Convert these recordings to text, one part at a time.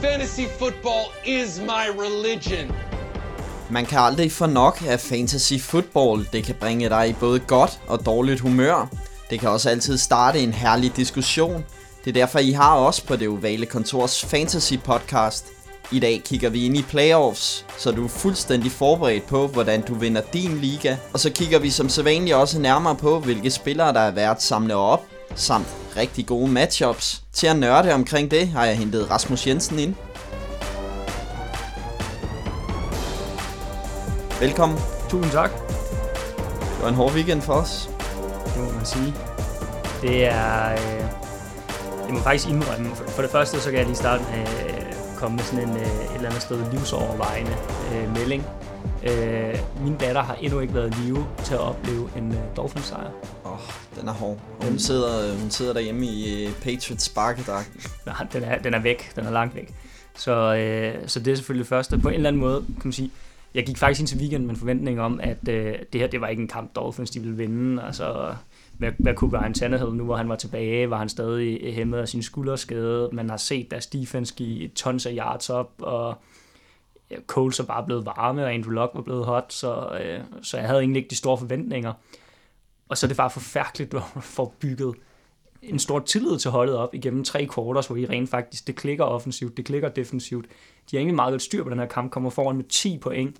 Fantasy football is my religion. Man kan aldrig få nok af fantasy football. Det kan bringe dig i både godt og dårligt humør. Det kan også altid starte en herlig diskussion. Det er derfor, I har os på det ovale kontors fantasy podcast. I dag kigger vi ind i playoffs, så du er fuldstændig forberedt på, hvordan du vinder din liga. Og så kigger vi som sædvanligt også nærmere på, hvilke spillere der er værd at samle op, samt rigtig gode matchups. Til at nørde omkring det har jeg hentet Rasmus Jensen ind. Velkommen. Tusind tak. Det var en hård weekend for os. Det må man sige. Det er... Øh, jeg må faktisk indrømme. For, for det første, så kan jeg lige starte med at øh, komme med sådan en øh, et eller andet sted livsovervejende øh, melding. Øh, min datter har endnu ikke været i live til at opleve en øh, Dolphins-sejr. Åh, oh, den er hård. Hun sidder, hun sidder derhjemme i øh, Patriots sparkedragten. Nej, den er, den er væk. Den er langt væk. Så, øh, så det er selvfølgelig det første. På en eller anden måde, kan man sige, jeg gik faktisk ind til weekenden med en forventning om, at øh, det her det var ikke en kamp, Dolphins de ville vinde. Altså, hvad, hvad kunne Ryan Tannehill nu, hvor han var tilbage? Var han stadig hæmmet af sin skulderskade? Man har set deres defense give tons af yards op, og ja, Coles er bare blevet varme, og Andrew Luck var blevet hot, så, øh, så jeg havde egentlig ikke de store forventninger. Og så er det bare forfærdeligt, at få bygget en stor tillid til holdet op igennem tre quarters, hvor I rent faktisk, det klikker offensivt, det klikker defensivt. De har egentlig meget godt styr på den her kamp, kommer foran med 10 point,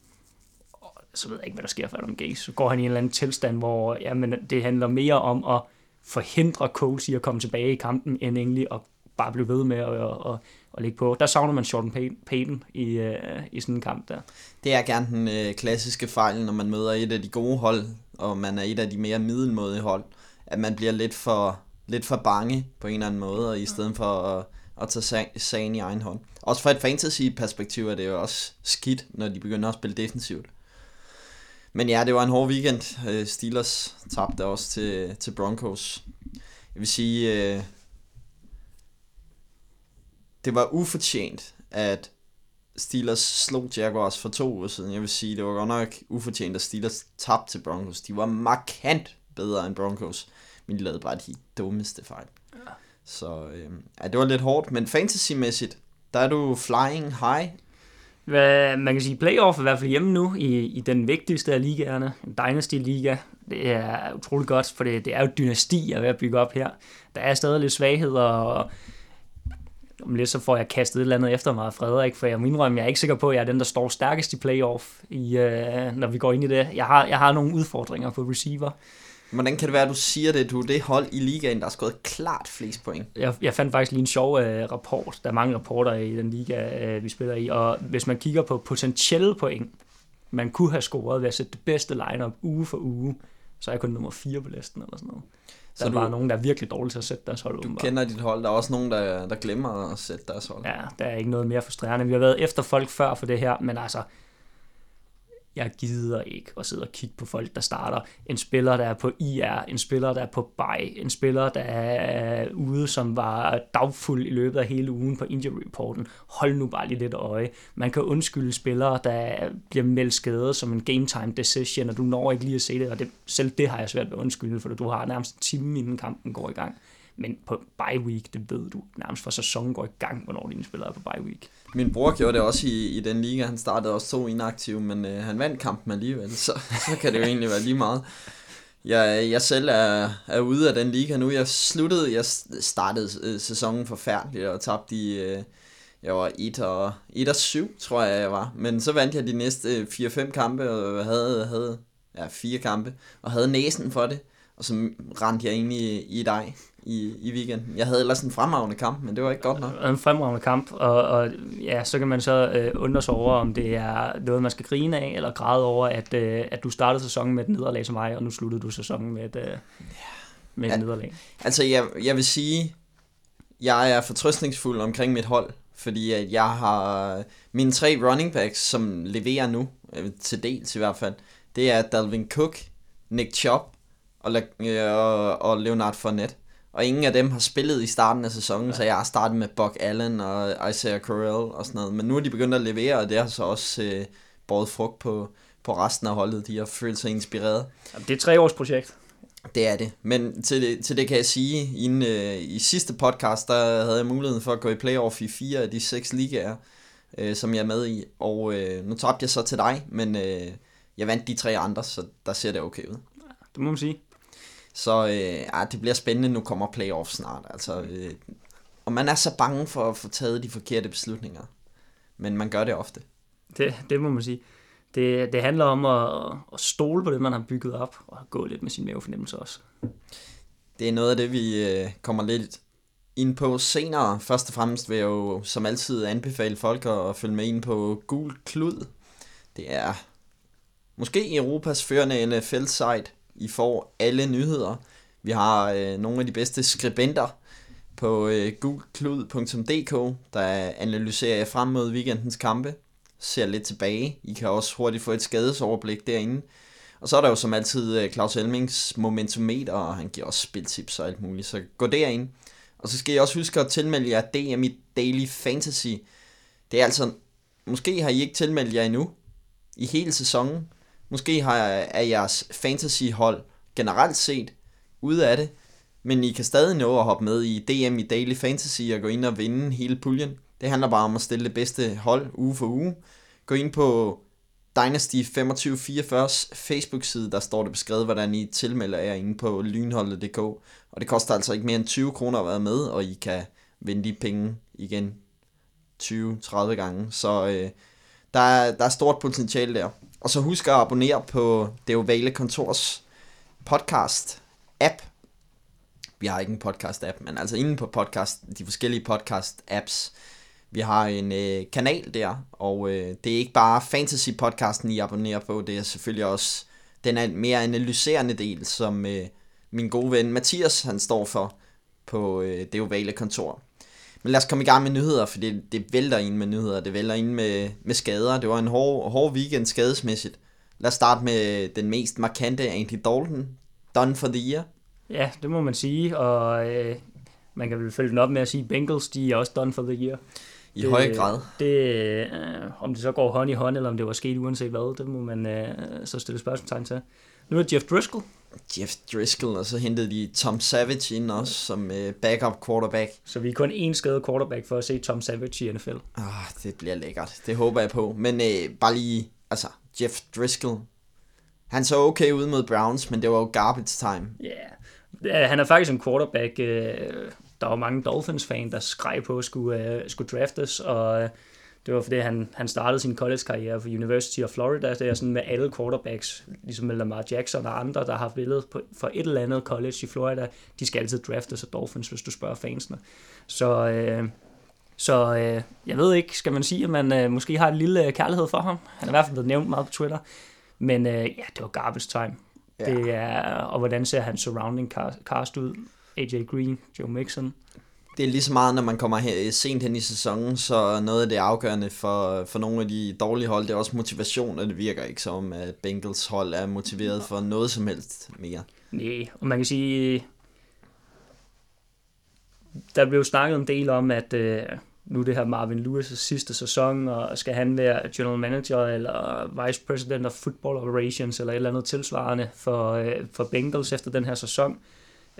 og så ved jeg ikke, hvad der sker for Adam Gaze. Så går han i en eller anden tilstand, hvor jamen, det handler mere om at forhindre Coles i at komme tilbage i kampen, end egentlig at bare blive ved med at, at, at, at ligge på. Der savner man Jordan Payton i, uh, i sådan en kamp der. Det er gerne den øh, klassiske fejl, når man møder et af de gode hold, og man er et af de mere middelmådige hold, at man bliver lidt for lidt for bange på en eller anden måde, og i stedet for at, at tage sagen i egen hånd. Også fra et fantasy-perspektiv er det jo også skidt, når de begynder at spille defensivt. Men ja, det var en hård weekend. Øh, Steelers tabte også til, til Broncos. Jeg vil sige, øh, det var ufortjent, at Steelers slog Jaguars for to uger siden. Jeg vil sige, det var godt nok ufortjent, at Steelers tabte til Broncos. De var markant bedre end Broncos men de lavede bare de dummeste fejl. Ja. Så øh, ja, det var lidt hårdt, men fantasymæssigt, der er du flying high. Hvad, man kan sige, playoff er i hvert fald hjemme nu i, i den vigtigste af ligaerne, Dynasty Liga. Det er utrolig godt, for det, det er jo dynasti at være bygge op her. Der er stadig lidt svagheder, og om lidt så får jeg kastet et eller andet efter mig Frederik, for jeg må indrømme, jeg er ikke sikker på, at jeg er den, der står stærkest i playoff, i, uh, når vi går ind i det. Jeg har, jeg har nogle udfordringer på receiver. Hvordan kan det være, at du siger det? Du er det hold i ligaen, der har skåret klart flest point. Jeg, jeg fandt faktisk lige en sjov uh, rapport. Der er mange rapporter i den liga, uh, vi spiller i. Og hvis man kigger på potentielle point, man kunne have scoret ved at sætte det bedste lineup uge for uge, så er jeg kun nummer 4 på listen eller sådan noget. Der så er du, bare nogen, der er virkelig dårlige til at sætte deres hold Du åbenbart. kender dit hold. Der er også nogen, der, der glemmer at sætte deres hold. Ja, der er ikke noget mere frustrerende. Vi har været efter folk før for det her, men altså, jeg gider ikke at sidde og kigge på folk, der starter. En spiller, der er på IR, en spiller, der er på bye, en spiller, der er ude, som var dagfuld i løbet af hele ugen på injury reporten. Hold nu bare lige lidt øje. Man kan undskylde spillere, der bliver meldt skadet som en game time decision, og du når ikke lige at se det, og det, selv det har jeg svært ved at undskylde, for du har nærmest en time, inden kampen går i gang. Men på bye week, det ved du nærmest for sæsonen går i gang, hvornår dine spillere er på bye week. Min bror gjorde det også i, i den liga. Han startede også to inaktive, men øh, han vandt kampen alligevel, så, så kan det jo egentlig være lige meget. Jeg, jeg selv er, er ude af den liga nu. Jeg sluttede, jeg startede øh, sæsonen forfærdeligt og tabte i, øh, jeg var 1 og, 1 og 7, tror jeg, jeg var. Men så vandt jeg de næste øh, 4-5 kampe, og havde, havde ja, fire kampe, og havde næsen for det. Og så rendte jeg ind i, i dig i, i weekenden. Jeg havde ellers en fremragende kamp, men det var ikke godt nok. En fremragende kamp, og, og ja, så kan man så øh, undre sig over, om det er noget, man skal grine af, eller græde over, at, øh, at du startede sæsonen med et nederlag som mig, og nu sluttede du sæsonen med et, øh, med et ja, nederlag. Altså, jeg, jeg vil sige, jeg er fortrøstningsfuld omkring mit hold, fordi at jeg har mine tre running backs, som leverer nu, øh, til dels i hvert fald, det er Dalvin Cook, Nick Chubb og, og, og Leonard Fournette. Og ingen af dem har spillet i starten af sæsonen, ja. så jeg har startet med Buck Allen og Isaiah Correll og sådan noget. Men nu er de begyndt at levere, og det har så også øh, båret frugt på, på resten af holdet. De har følt sig inspireret. Ja, det er et treårs projekt. Det er det. Men til det, til det kan jeg sige, inden, øh, i sidste podcast, der havde jeg muligheden for at gå i playoff i fire af de seks ligaer, øh, som jeg er med i. Og øh, nu tabte jeg så til dig, men øh, jeg vandt de tre andre, så der ser det okay ud. Det må man sige. Så øh, ja, det bliver spændende, nu kommer playoff snart. Altså, øh, og man er så bange for at få taget de forkerte beslutninger. Men man gør det ofte. Det, det må man sige. Det, det handler om at, at stole på det, man har bygget op, og gå lidt med sin mavefornemmelse også. Det er noget af det, vi øh, kommer lidt ind på senere. Først og fremmest vil jeg jo som altid anbefale folk at følge med ind på Gul Klud. Det er måske Europas førende NFL-site. I får alle nyheder. Vi har øh, nogle af de bedste skribenter på øh, gulklud.dk, der analyserer jeg frem mod weekendens kampe. Ser lidt tilbage. I kan også hurtigt få et skadesoverblik derinde. Og så er der jo som altid øh, Claus Elmings momentometer, og han giver også spiltips og alt muligt. Så gå derind. Og så skal I også huske at tilmelde jer DM i Daily Fantasy. Det er altså, måske har I ikke tilmeldt jer endnu i hele sæsonen. Måske har er jeres fantasyhold generelt set ude af det, men I kan stadig nå at hoppe med i DM i Daily Fantasy og gå ind og vinde hele puljen. Det handler bare om at stille det bedste hold uge for uge. Gå ind på Dynasty 2544's Facebook-side, der står det beskrevet, hvordan I tilmelder jer inde på lynholdet.dk. Og det koster altså ikke mere end 20 kroner at være med, og I kan vinde de penge igen 20-30 gange. Så øh, der, er, der er stort potentiale der. Og så husk at abonnere på Det Ovale Kontors podcast app. Vi har ikke en podcast app, men altså inde på podcast, de forskellige podcast apps. Vi har en øh, kanal der, og øh, det er ikke bare fantasy podcasten I abonnerer på, det er selvfølgelig også den er mere analyserende del, som øh, min gode ven Mathias han står for på øh, det ovale kontor. Men lad os komme i gang med nyheder, for det, det vælter ind med nyheder, det vælter ind med, med skader. Det var en hård, hård weekend skadesmæssigt. Lad os starte med den mest markante Andy Dalton, done for the year. Ja, det må man sige, og øh, man kan vel følge den op med at sige, Bengals, de er også done for the year. I det, høj grad. Det, øh, om det så går hånd i hånd, eller om det var sket uanset hvad, det må man øh, så stille spørgsmålstegn til. Nu er det Jeff Driscoll. Jeff Driscoll, og så hentede de Tom Savage ind også som øh, backup quarterback. Så vi er kun én skadet quarterback for at se Tom Savage i NFL. Ah, det bliver lækkert. Det håber jeg på. Men øh, bare lige, altså, Jeff Driscoll, han så okay ud mod Browns, men det var jo garbage time. Ja, yeah. han er faktisk en quarterback, øh, der var mange Dolphins-fan, der skreg på at skulle, uh, skulle draftes, og uh, det var fordi, han, han startede sin college-karriere for University of Florida. Det er sådan med alle quarterbacks, ligesom med Lamar Jackson og andre, der har spillet på, for et eller andet college i Florida. De skal altid draftes af Dolphins, hvis du spørger fansene. Så, uh, så uh, jeg ved ikke, skal man sige, at man uh, måske har en lille kærlighed for ham. Han er i hvert fald blevet nævnt meget på Twitter. Men uh, ja, det var garbage time. Ja. Det er, og hvordan ser hans surrounding cast ud? AJ Green, Joe Mixon. Det er lige så meget, når man kommer her, øh, sent hen i sæsonen, så noget af det afgørende for, for nogle af de dårlige hold, det er også motivation, og det virker ikke som, at Bengals hold er motiveret for noget som helst mere. Nej, og man kan sige, øh, der blev snakket en del om, at øh, nu det her Marvin Lewis' sidste sæson, og skal han være general manager eller vice president of football operations eller et eller andet tilsvarende for, øh, for Bengals efter den her sæson. Øh,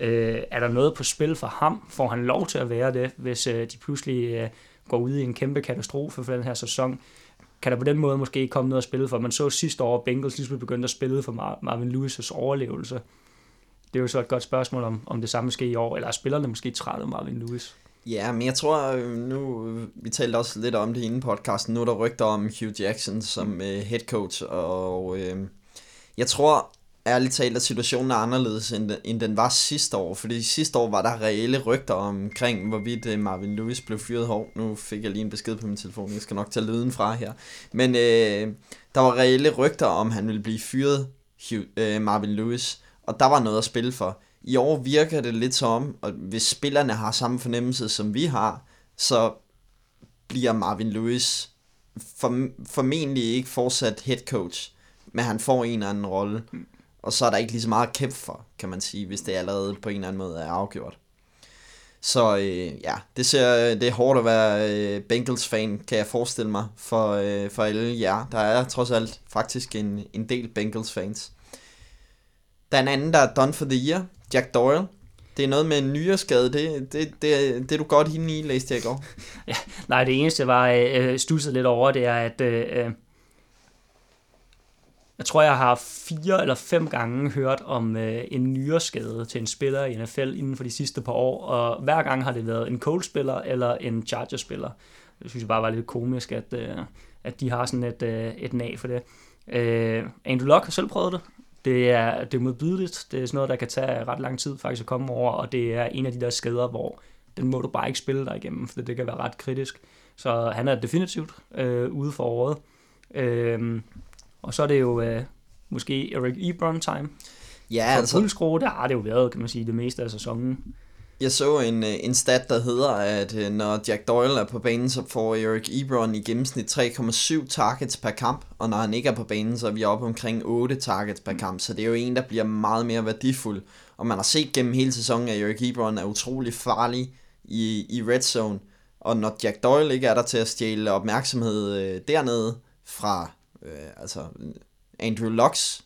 Øh, er der noget på spil for ham? Får han lov til at være det, hvis øh, de pludselig øh, går ud i en kæmpe katastrofe for den her sæson? Kan der på den måde måske komme noget at spille for? Man så sidste år, at Bengals ligesom begyndte at spille for Mar- Marvin Lewis' overlevelse. Det er jo så et godt spørgsmål, om, om det samme sker i år, eller er spillerne måske trætte af Marvin Lewis? Ja, men jeg tror øh, nu, vi talte også lidt om det inden podcasten, nu er der rygter om Hugh Jackson som øh, head coach, og øh, jeg tror, ærligt talt, at situationen er anderledes, end, end den var sidste år. Fordi sidste år var der reelle rygter omkring, hvorvidt øh, Marvin Lewis blev fyret hårdt. Nu fik jeg lige en besked på min telefon, jeg skal nok tage lyden fra her. Men øh, der var reelle rygter om, han ville blive fyret, øh, Marvin Lewis. Og der var noget at spille for. I år virker det lidt som, og hvis spillerne har samme fornemmelse, som vi har, så bliver Marvin Lewis for, formentlig ikke fortsat head coach, men han får en eller anden rolle. Hmm. Og så er der ikke lige så meget at kæmpe for, kan man sige, hvis det allerede på en eller anden måde er afgjort. Så øh, ja, det, ser, det er hårdt at være øh, Bengals-fan, kan jeg forestille mig, for, øh, for alle jer. Der er trods alt faktisk en, en del Bengals-fans. Der er en anden, der er done for the year. Jack Doyle. Det er noget med en nyere skade. Det, det, det, det er du godt hende i, læste jeg i går. ja, nej, det eneste, jeg var øh, øh stusset lidt over, det er, at øh, øh jeg tror, jeg har fire eller fem gange hørt om øh, en nyreskade til en spiller i NFL inden for de sidste par år, og hver gang har det været en Colts-spiller eller en Chargers-spiller. Det synes jeg bare var lidt komisk, at, øh, at de har sådan et, øh, et nag for det. Øh, Andrew Luck har selv prøvet det. Det er, det er modbydeligt. Det er sådan noget, der kan tage ret lang tid faktisk at komme over, og det er en af de der skader, hvor den må du bare ikke spille dig igennem, for det kan være ret kritisk. Så han er definitivt øh, ude for året. Øh, og så er det jo øh, måske Eric Ebron time. Ja, For altså, fuld skrue, der har det jo været, kan man sige, det meste af sæsonen. jeg så en, øh, en stat, der hedder, at øh, når Jack Doyle er på banen, så får Eric Ebron i gennemsnit 3,7 targets per kamp, og når han ikke er på banen, så er vi oppe omkring 8 targets per kamp, så det er jo en, der bliver meget mere værdifuld. Og man har set gennem hele sæsonen, at Eric Ebron er utrolig farlig i, i red zone, og når Jack Doyle ikke er der til at stjæle opmærksomhed øh, dernede fra øh, altså Andrew Locks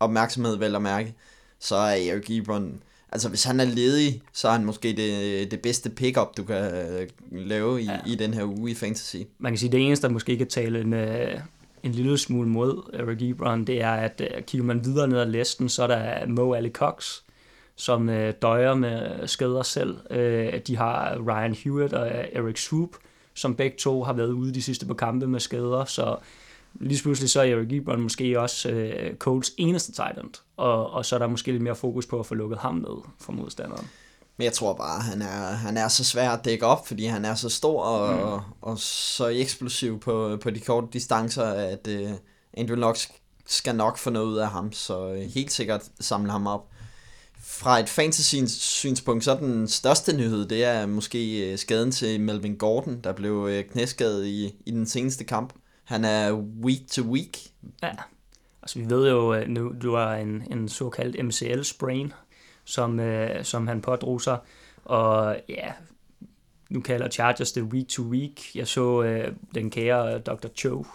opmærksomhed vel at mærke, så er Eric Ebron, altså hvis han er ledig, så er han måske det, det bedste pickup, du kan øh, lave i, ja. i den her uge i Fantasy. Man kan sige, det eneste, der måske kan tale en, øh, en lille smule mod Eric Ebron, det er, at øh, kigger man videre ned ad listen, så er der Mo Ali Cox, som øh, døjer med skader selv. Øh, de har Ryan Hewitt og Eric Swoop, som begge to har været ude de sidste par kampe med skader, så lige pludselig så er Eric Ebron måske også øh, Colts eneste tight end, og, og så er der måske lidt mere fokus på at få lukket ham ned for modstanderen. Men jeg tror bare, han er, han er så svær at dække op, fordi han er så stor og, mm. og, og så eksplosiv på, på de korte distancer, at uh, Andrew Luck skal nok få noget ud af ham, så uh, helt sikkert samle ham op. Fra et fantasy-synspunkt, så den største nyhed, det er måske uh, skaden til Melvin Gordon, der blev uh, knæskadet i, i den seneste kamp. Han er week to week. Ja, altså vi ved jo, at nu du er en, en såkaldt MCL-sprain, som, øh, som han pådrog sig, og ja, nu kalder Chargers det week to week. Jeg så øh, den kære Dr. Cho,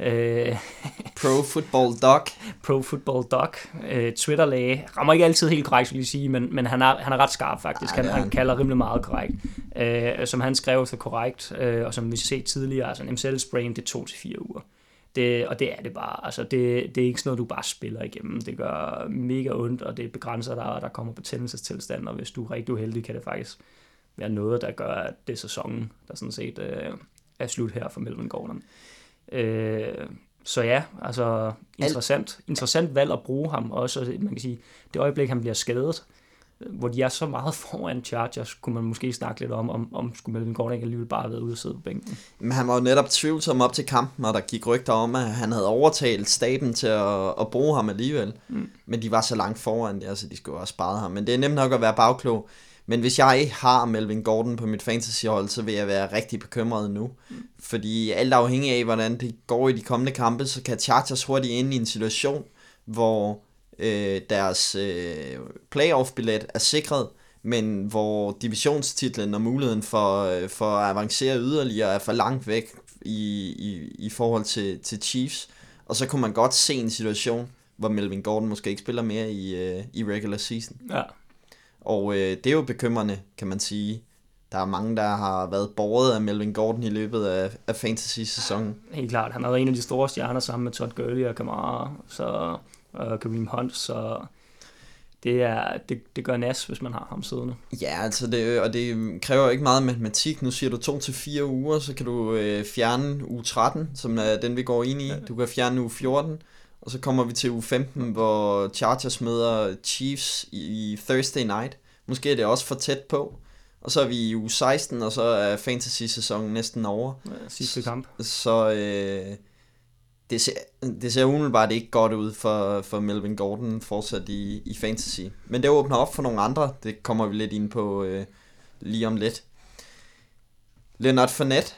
øh, Pro Football Doc. Pro Football Doc, øh, Twitter-læge. Rammer ikke altid helt korrekt, vil jeg sige, men, men han, er, han er ret skarp faktisk. Ej, Han, han han. kalder rimelig meget korrekt. Øh, som han skrev så korrekt, øh, og som vi set tidligere, altså en MCL-sprain, det er to til fire uger. Det, og det er det bare. Altså, det, det er ikke sådan noget, du bare spiller igennem. Det gør mega ondt, og det begrænser dig, og der kommer betændelsestilstand, og hvis du er rigtig uheldig, kan det faktisk være noget, der gør, at det er sæsonen, der sådan set øh, er slut her for Melvin Gordon. Øh, så ja, altså interessant, interessant valg at bruge ham også. Man kan sige, det øjeblik, han bliver skadet, hvor de er så meget foran Chargers, kunne man måske snakke lidt om, om, om skulle Melvin Gordon ikke alligevel bare have været ude og sidde på bænken. Men han var jo netop tvivlsom op til kampen, og der gik rygter om, at han havde overtalt staben til at, at bruge ham alligevel. Mm. Men de var så langt foran, altså de skulle også spare ham. Men det er nemt nok at være bagklog. Men hvis jeg ikke har Melvin Gordon på mit fantasyhold, så vil jeg være rigtig bekymret nu. Mm. Fordi alt afhængig af, hvordan det går i de kommende kampe, så kan Chargers hurtigt ind i en situation, hvor øh, deres øh, playoff-billet er sikret, men hvor divisionstitlen og muligheden for, øh, for at avancere yderligere er for langt væk i, i, i forhold til, til Chiefs. Og så kunne man godt se en situation, hvor Melvin Gordon måske ikke spiller mere i, øh, i regular season. Ja, Og øh, det er jo bekymrende, kan man sige. Der er mange, der har været borget af Melvin Gordon i løbet af, af fantasy-sæsonen. helt klart. Han er en af de store stjerner sammen med Todd Gurley og Kamara, så, og Kareem Hunt, så det, er, det, det gør nas, hvis man har ham siddende. Ja, altså det, og det kræver ikke meget matematik. Nu siger du to til fire uger, så kan du øh, fjerne uge 13, som er den, vi går ind i. Du kan fjerne uge 14, og så kommer vi til uge 15, hvor Chargers møder Chiefs i, i Thursday night. Måske er det også for tæt på. Og så er vi i uge 16, og så er fantasy-sæsonen næsten over. Ja, sidste kamp. Så øh, det, ser, det ser umiddelbart ikke godt ud for, for Melvin Gordon fortsat i, i fantasy. Men det åbner op for nogle andre. Det kommer vi lidt ind på øh, lige om lidt. Leonard Fournette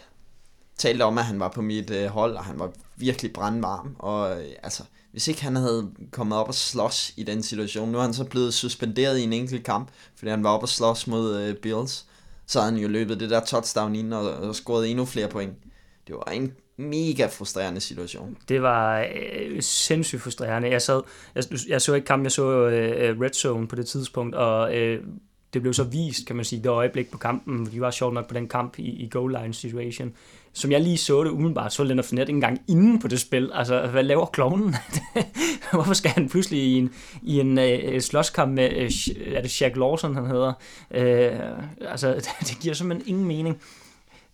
talte om, at han var på mit øh, hold, og han var virkelig brandvarm. Og øh, altså, hvis ikke han havde kommet op og slås i den situation, nu er han så blevet suspenderet i en enkelt kamp, fordi han var op og slås mod øh, Bills, så havde han jo løbet det der touchdown ind og, og scoret endnu flere point. Det var en mega frustrerende situation. Det var øh, sindssygt frustrerende. Jeg, sad, jeg, jeg så ikke kampen, jeg så øh, øh Red Zone på det tidspunkt, og øh, det blev så vist, kan man sige, det øjeblik på kampen. De var sjovt nok på den kamp i, i goal line situation. Som jeg lige så det umiddelbart, så Leonard Fournette ikke engang inde på det spil. Altså, hvad laver klovnen? Hvorfor skal han pludselig i en, i en øh, slåskamp med, øh, er det Jack Lawson, han hedder? Øh, altså, det giver simpelthen ingen mening.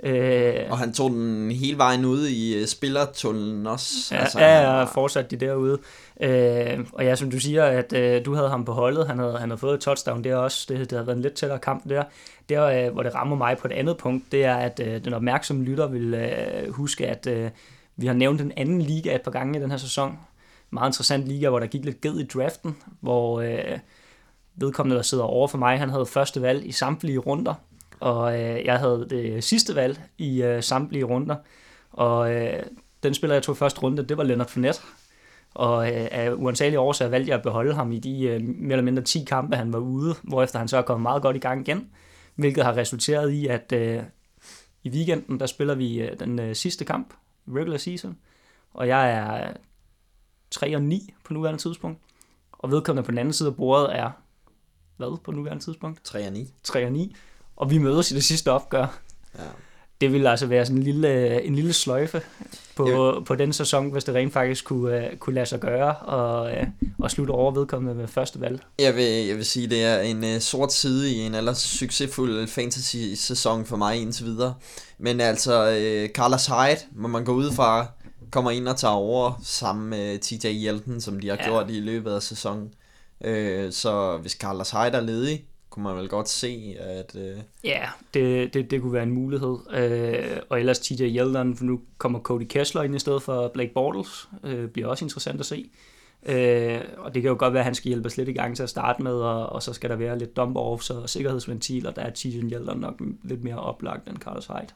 Øh, og han tog den hele vejen ude i uh, spillertunnelen også. Ja, altså, ja, ja fortsat de derude. Øh, og ja, som du siger, at øh, du havde ham på holdet, han havde, han havde fået et touchdown der også, det, det havde været en lidt tættere kamp der. Der, øh, hvor det rammer mig på et andet punkt, det er, at øh, den opmærksomme lytter vil øh, huske, at øh, vi har nævnt en anden liga et par gange i den her sæson. Meget interessant liga, hvor der gik lidt ged i draften, hvor øh, vedkommende, der sidder over for mig, han havde første valg i samtlige runder, og øh, jeg havde det sidste valg i øh, samtlige runder, og øh, den spiller, jeg tog første runde, det var Leonard Fournette, og øh, af uansagelige årsager valgte jeg at beholde ham i de øh, mere eller mindre 10 kampe, han var ude, hvorefter han så er kommet meget godt i gang igen, hvilket har resulteret i, at øh, i weekenden, der spiller vi øh, den øh, sidste kamp, regular season, og jeg er 3 og 9 på nuværende tidspunkt, og vedkommende på den anden side af bordet er, hvad? På nuværende tidspunkt? 3 og 9. 3 og 9 og vi mødes i det sidste opgør. Ja. Det ville altså være sådan en lille, en lille sløjfe på, ja. på den sæson, hvis det rent faktisk kunne, uh, kunne lade sig gøre og, uh, og slutte over vedkommende med første valg. Jeg vil, jeg vil sige, det er en uh, sort side i en ellers succesfuld fantasy-sæson for mig indtil videre. Men altså, uh, Carlos Hyde, må man gå ud fra, kommer ind og tager over sammen med TJ Hjelten, som de har ja. gjort i løbet af sæsonen. Uh, så hvis Carlos Hyde er ledig, kunne man vel godt se, at... Øh... Ja, det, det, det kunne være en mulighed. Øh, og ellers TJ Yeldon, for nu kommer Cody Kessler ind i stedet for Blake Bortles, øh, bliver også interessant at se. Øh, og det kan jo godt være, at han skal hjælpe lidt i gang til at starte med, og, og så skal der være lidt dump-offs og sikkerhedsventiler, der er TJ Yeldon nok lidt mere oplagt end Carlos Hyde.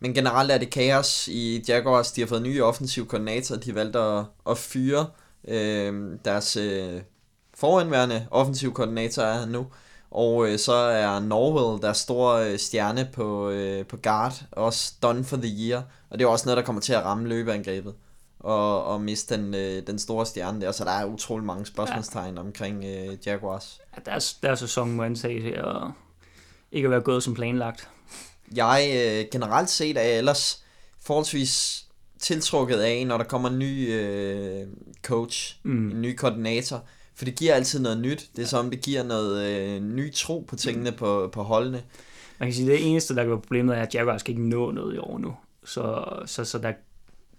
Men generelt er det kaos i Jaguars. De har fået nye offensive koordinatorer. De valgte at, at fyre øh, deres øh, foranværende offensive koordinator er nu. Og øh, så er Norwell, der er stor øh, stjerne på, øh, på guard, også done for the year. Og det er også noget, der kommer til at ramme løbeangrebet og, og miste den, øh, den store stjerne der. Så der er utrolig mange spørgsmålstegn ja. omkring øh, Jaguars. Ja, deres, deres sæson må til at ikke at være gået som planlagt. Jeg øh, generelt set er ellers forholdsvis tiltrukket af, når der kommer en ny øh, coach, mm. en ny koordinator. For det giver altid noget nyt. Det er som, det giver noget øh, ny tro på tingene på, på holdene. Man kan sige, at det eneste, der kan være problemet, er, at Jaguars skal ikke nå noget i år nu. Så, så, så der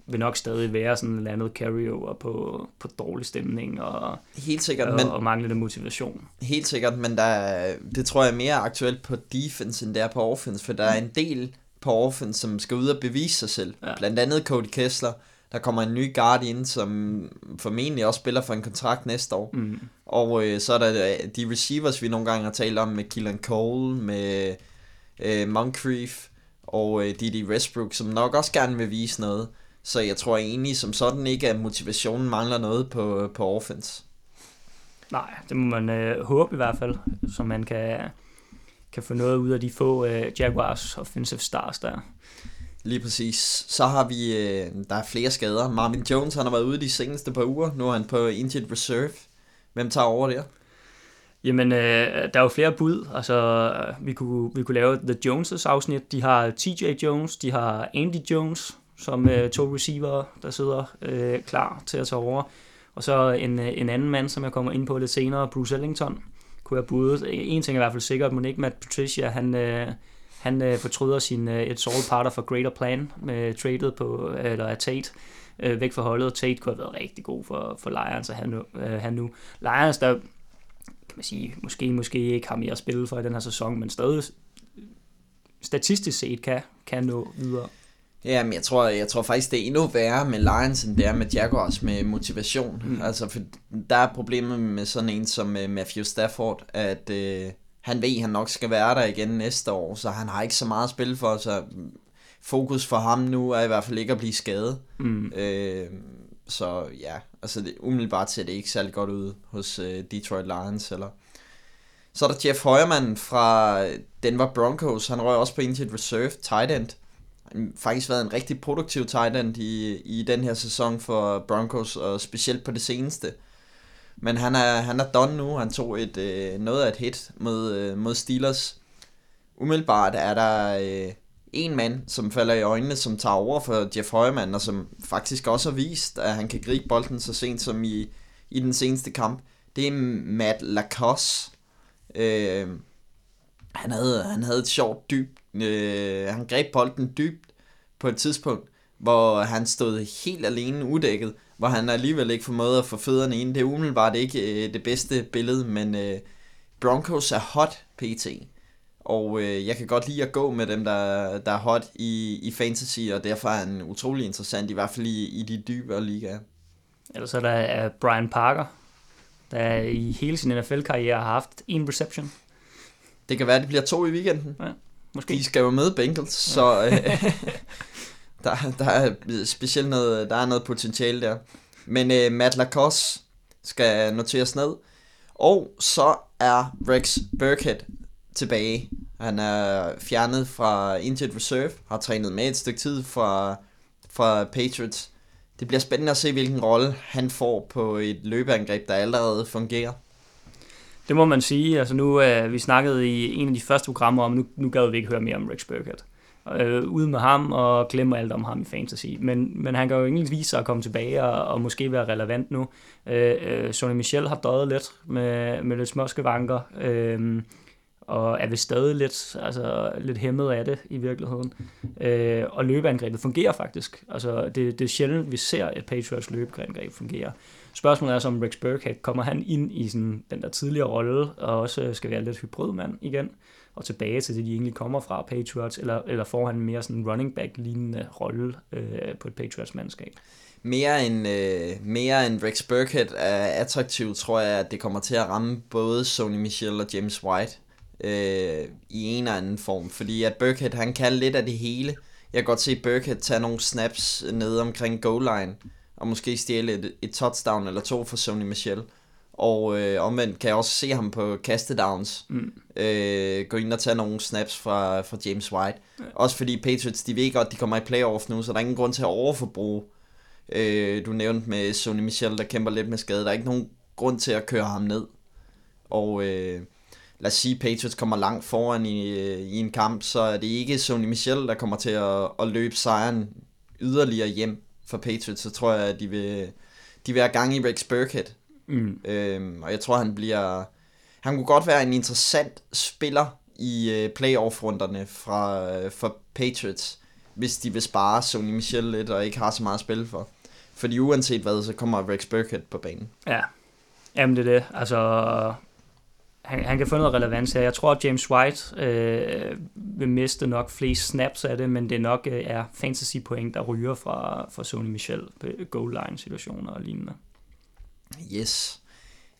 vil nok stadig være sådan et andet carryover på, på dårlig stemning og, helt sikkert, og, men, og manglende motivation. Helt sikkert, men der er, det tror jeg er mere aktuelt på defense, end det er på offense, for der er en del på offense, som skal ud og bevise sig selv. Ja. Blandt andet Cody Kessler, der kommer en ny guard ind, som formentlig også spiller for en kontrakt næste år. Mm. Og øh, så er der øh, de receivers, vi nogle gange har talt om, med Killan Cole, med øh, Moncrief og øh, Didi Westbrook, som nok også gerne vil vise noget. Så jeg tror egentlig som sådan ikke, at motivationen mangler noget på, på offense. Nej, det må man øh, håbe i hvert fald, så man kan, kan få noget ud af de få øh, Jaguars offensive stars der. Lige præcis. Så har vi, øh, der er flere skader. Marvin Jones, han har været ude de seneste par uger. Nu er han på injured reserve. Hvem tager over der? Jamen, øh, der er jo flere bud. Altså, vi kunne, vi kunne lave The Joneses afsnit. De har TJ Jones, de har Andy Jones, som øh, to receiver, der sidder øh, klar til at tage over. Og så en, øh, en anden mand, som jeg kommer ind på lidt senere, Bruce Ellington, kunne være budet. En ting er i hvert fald sikkert, Monique ikke Matt Patricia, han... Øh, han øh, fortryder sin øh, et sole parter for Greater Plan med traded på, eller af Tate øh, væk fra holdet. Tate kunne have været rigtig god for, for Lions at have nu. Øh, have nu. Lions, der kan man sige, måske, måske ikke har mere at spille for i den her sæson, men stadig statistisk set kan, kan nå videre. Ja, men jeg tror, jeg tror faktisk, det er endnu værre med Lions, end det er med Jaguars med motivation. Mm. Altså, for der er problemet med sådan en som uh, Matthew Stafford, at uh, han ved, at han nok skal være der igen næste år, så han har ikke så meget at spille for, så fokus for ham nu er i hvert fald ikke at blive skadet. Mm. Øh, så ja, altså det, umiddelbart ser det ikke særlig godt ud hos øh, Detroit Lions. Eller. Så er der Jeff Højermann fra Denver Broncos, han røg også på injured reserve, tight end. Han har faktisk været en rigtig produktiv tight end i, i den her sæson for Broncos, og specielt på det seneste. Men han er, han er done nu. Han tog et, øh, noget af et hit mod, øh, mod Steelers. Umiddelbart er der øh, en mand, som falder i øjnene, som tager over for Jeff Højman, og som faktisk også har vist, at han kan gribe bolden så sent som i, i den seneste kamp. Det er Matt Lacoste. Øh, han, havde, han havde et sjovt dybt. Øh, han greb bolden dybt på et tidspunkt, hvor han stod helt alene udækket, hvor han alligevel ikke formåede at få fødderne ind. Det er umiddelbart ikke øh, det bedste billede, men øh, Broncos er hot pt. Og øh, jeg kan godt lide at gå med dem, der, der er hot i, i fantasy, og derfor er han utrolig interessant, i hvert fald i, i de dybe ligaer. Ellers er der Brian Parker, der i hele sin NFL-karriere har haft en reception. Det kan være, at det bliver to i weekenden. Ja, måske. De skal jo med Bengals, så øh, der, der er specielt noget, der er noget potentiale der. Men øh, Matt Lacoste skal noteres ned. Og så er Rex Burkhead tilbage. Han er fjernet fra Injured Reserve, har trænet med et stykke tid fra, fra Patriots. Det bliver spændende at se, hvilken rolle han får på et løbeangreb, der allerede fungerer. Det må man sige. Altså nu, øh, vi snakkede i en af de første programmer om, nu, nu gad vi ikke høre mere om Rex Burkhead. Øh, ude med ham og glemmer alt om ham i fantasy. Men, men han kan jo egentlig vise sig at komme tilbage og, og måske være relevant nu. Øh, øh, Sonny Michel har døjet lidt med, med lidt småskavanker. Øh, og er vist stadig lidt, altså, lidt hæmmet af det i virkeligheden. Øh, og løbeangrebet fungerer faktisk. Altså, det, det er sjældent, vi ser at Patriots løbeangreb fungerer. Spørgsmålet er så, om Rex Burkhead kommer han ind i sådan, den der tidligere rolle, og også skal være lidt hybridmand igen, og tilbage til det, de egentlig kommer fra Patriots, eller, eller får han mere sådan running back-lignende rolle øh, på et Patriots-mandskab? Mere end, øh, mere end Rex Burkhead er attraktiv, tror jeg, at det kommer til at ramme både Sony Michel og James White øh, i en eller anden form. Fordi at Burkhead, han kan lidt af det hele. Jeg kan godt se Burkhead tage nogle snaps ned omkring goal line, og måske stjæle et, et touchdown eller to for Sony Michel. Og øh, omvendt kan jeg også se ham på kastedowns. Mm. Øh, gå ind og tage nogle snaps fra, fra James White. Ja. Også fordi Patriots, de ved godt, de kommer i playoff nu, så der er ingen grund til at overforbruge. Øh, du nævnte med Sony Michel, der kæmper lidt med skade. Der er ikke nogen grund til at køre ham ned. Og øh, lad os sige, Patriots kommer langt foran i, øh, i en kamp, så er det ikke Sony Michel, der kommer til at, at løbe sejren yderligere hjem for Patriots. Så tror jeg, at de vil, de vil have gang i Rex Burkhead. Mm. Øhm, og jeg tror, han bliver... Han kunne godt være en interessant spiller i øh, playoff-runderne fra, øh, for Patriots, hvis de vil spare Sony Michel lidt og ikke har så meget at spille for. Fordi uanset hvad, så kommer Rex Burkhead på banen. Ja, jamen det er det. Altså, han, han kan få noget relevans her. Jeg tror, at James White øh, vil miste nok flest snaps af det, men det nok øh, er fantasy point, der ryger fra, fra Sony Michel på goal line situationer og lignende. Yes.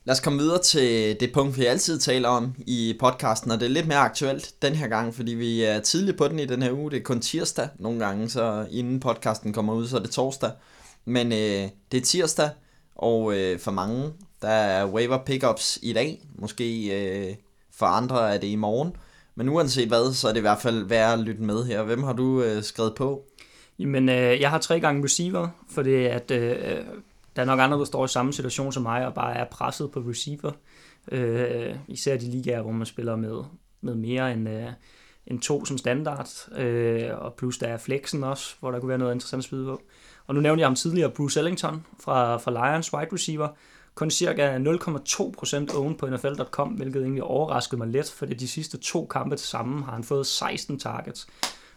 Lad os komme videre til det punkt, vi altid taler om i podcasten, og det er lidt mere aktuelt den her gang, fordi vi er tidligt på den i den her uge. Det er kun tirsdag nogle gange, så inden podcasten kommer ud, så er det torsdag. Men øh, det er tirsdag, og øh, for mange der er waiver pickups i dag, måske øh, for andre er det i morgen. Men uanset hvad, så er det i hvert fald værd at lytte med her. Hvem har du øh, skrevet på? Jamen, øh, jeg har tre gange receiver, for det at øh, der er nok andre, der står i samme situation som mig, og bare er presset på receiver. Øh, især de ligaer, hvor man spiller med, med mere end, øh, end to som standard, øh, og plus der er flexen også, hvor der kunne være noget interessant at spille på. Og nu nævnte jeg ham tidligere, Bruce Ellington fra, fra Lions, wide receiver, kun cirka 0,2% oven på NFL.com, hvilket egentlig overraskede mig lidt, for de sidste to kampe til sammen har han fået 16 targets.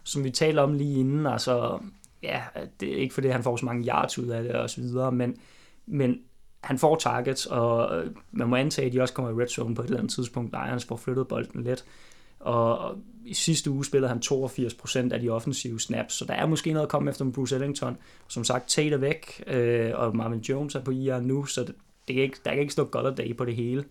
Som vi talte om lige inden, altså, ja, det er ikke fordi, han får så mange yards ud af det og så videre, men, men han får targets, og øh, man må antage, at de også kommer i red zone på et eller andet tidspunkt. Lions får flyttet bolden lidt. Og i sidste uge spillede han 82% af de offensive snaps, så der er måske noget at komme efter med Bruce Ellington. Som sagt, Tate er væk, øh, og Marvin Jones er på IR nu, så det, det kan ikke, der kan ikke stå Golladay på det hele.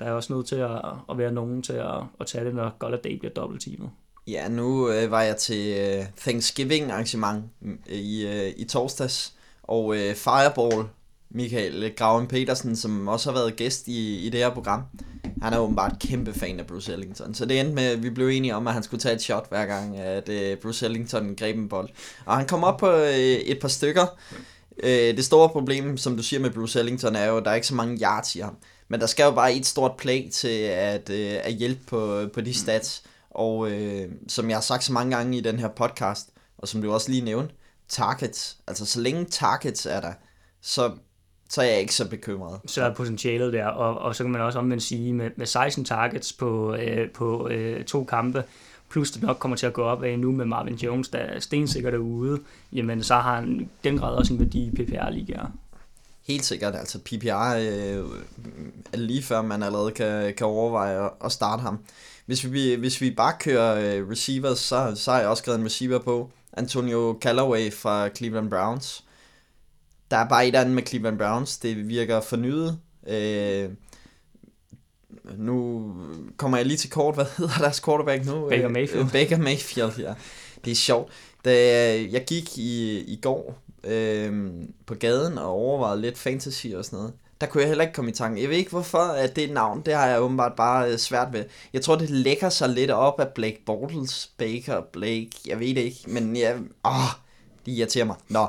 Der er også nødt til at, at være nogen til at, at tage det, når Golladay bliver dobbeltteamet. Ja, nu øh, var jeg til øh, Thanksgiving arrangement mm, øh, i, øh, i torsdags, og øh, Fireball, Michael øh, Graven Petersen, som også har været gæst i, i det her program, han er åbenbart kæmpe fan af Bruce Ellington. Så det endte med, at vi blev enige om, at han skulle tage et shot hver gang, at øh, Bruce Ellington greb en bold. Og han kom op på øh, et par stykker. Øh, det store problem, som du siger med Bruce Ellington, er jo, at der er ikke så mange yards i ham. Men der skal jo bare et stort play til at, øh, at hjælpe på, på de stats. Og øh, som jeg har sagt så mange gange i den her podcast, og som du også lige nævnte, targets. Altså så længe targets er der, så, så er jeg ikke så bekymret. Så er potentialet der, og, og så kan man også omvendt sige, med, med 16 targets på, øh, på øh, to kampe, plus det nok kommer til at gå op af nu med Marvin Jones, der er stensikkert derude, jamen så har han den grad også en værdi i PPR-ligaer. Helt sikkert, altså PPR øh, er lige før man allerede kan, kan overveje at starte ham. Hvis vi, hvis vi bare kører øh, receivers, så, så har jeg også skrevet en receiver på. Antonio Callaway fra Cleveland Browns. Der er bare et andet med Cleveland Browns. Det virker fornyet. Øh, nu kommer jeg lige til kort. Hvad hedder deres quarterback nu? Baker Mayfield. Øh, Baker Mayfield, ja. Det er sjovt. Da jeg gik i, i går øh, på gaden og overvejede lidt fantasy og sådan noget, der kunne jeg heller ikke komme i tanke. Jeg ved ikke hvorfor, at det navn, det har jeg åbenbart bare øh, svært ved. Jeg tror, det lægger sig lidt op af Blake Bortles, Baker, Blake, jeg ved det ikke, men jeg, åh, de irriterer mig. Nå,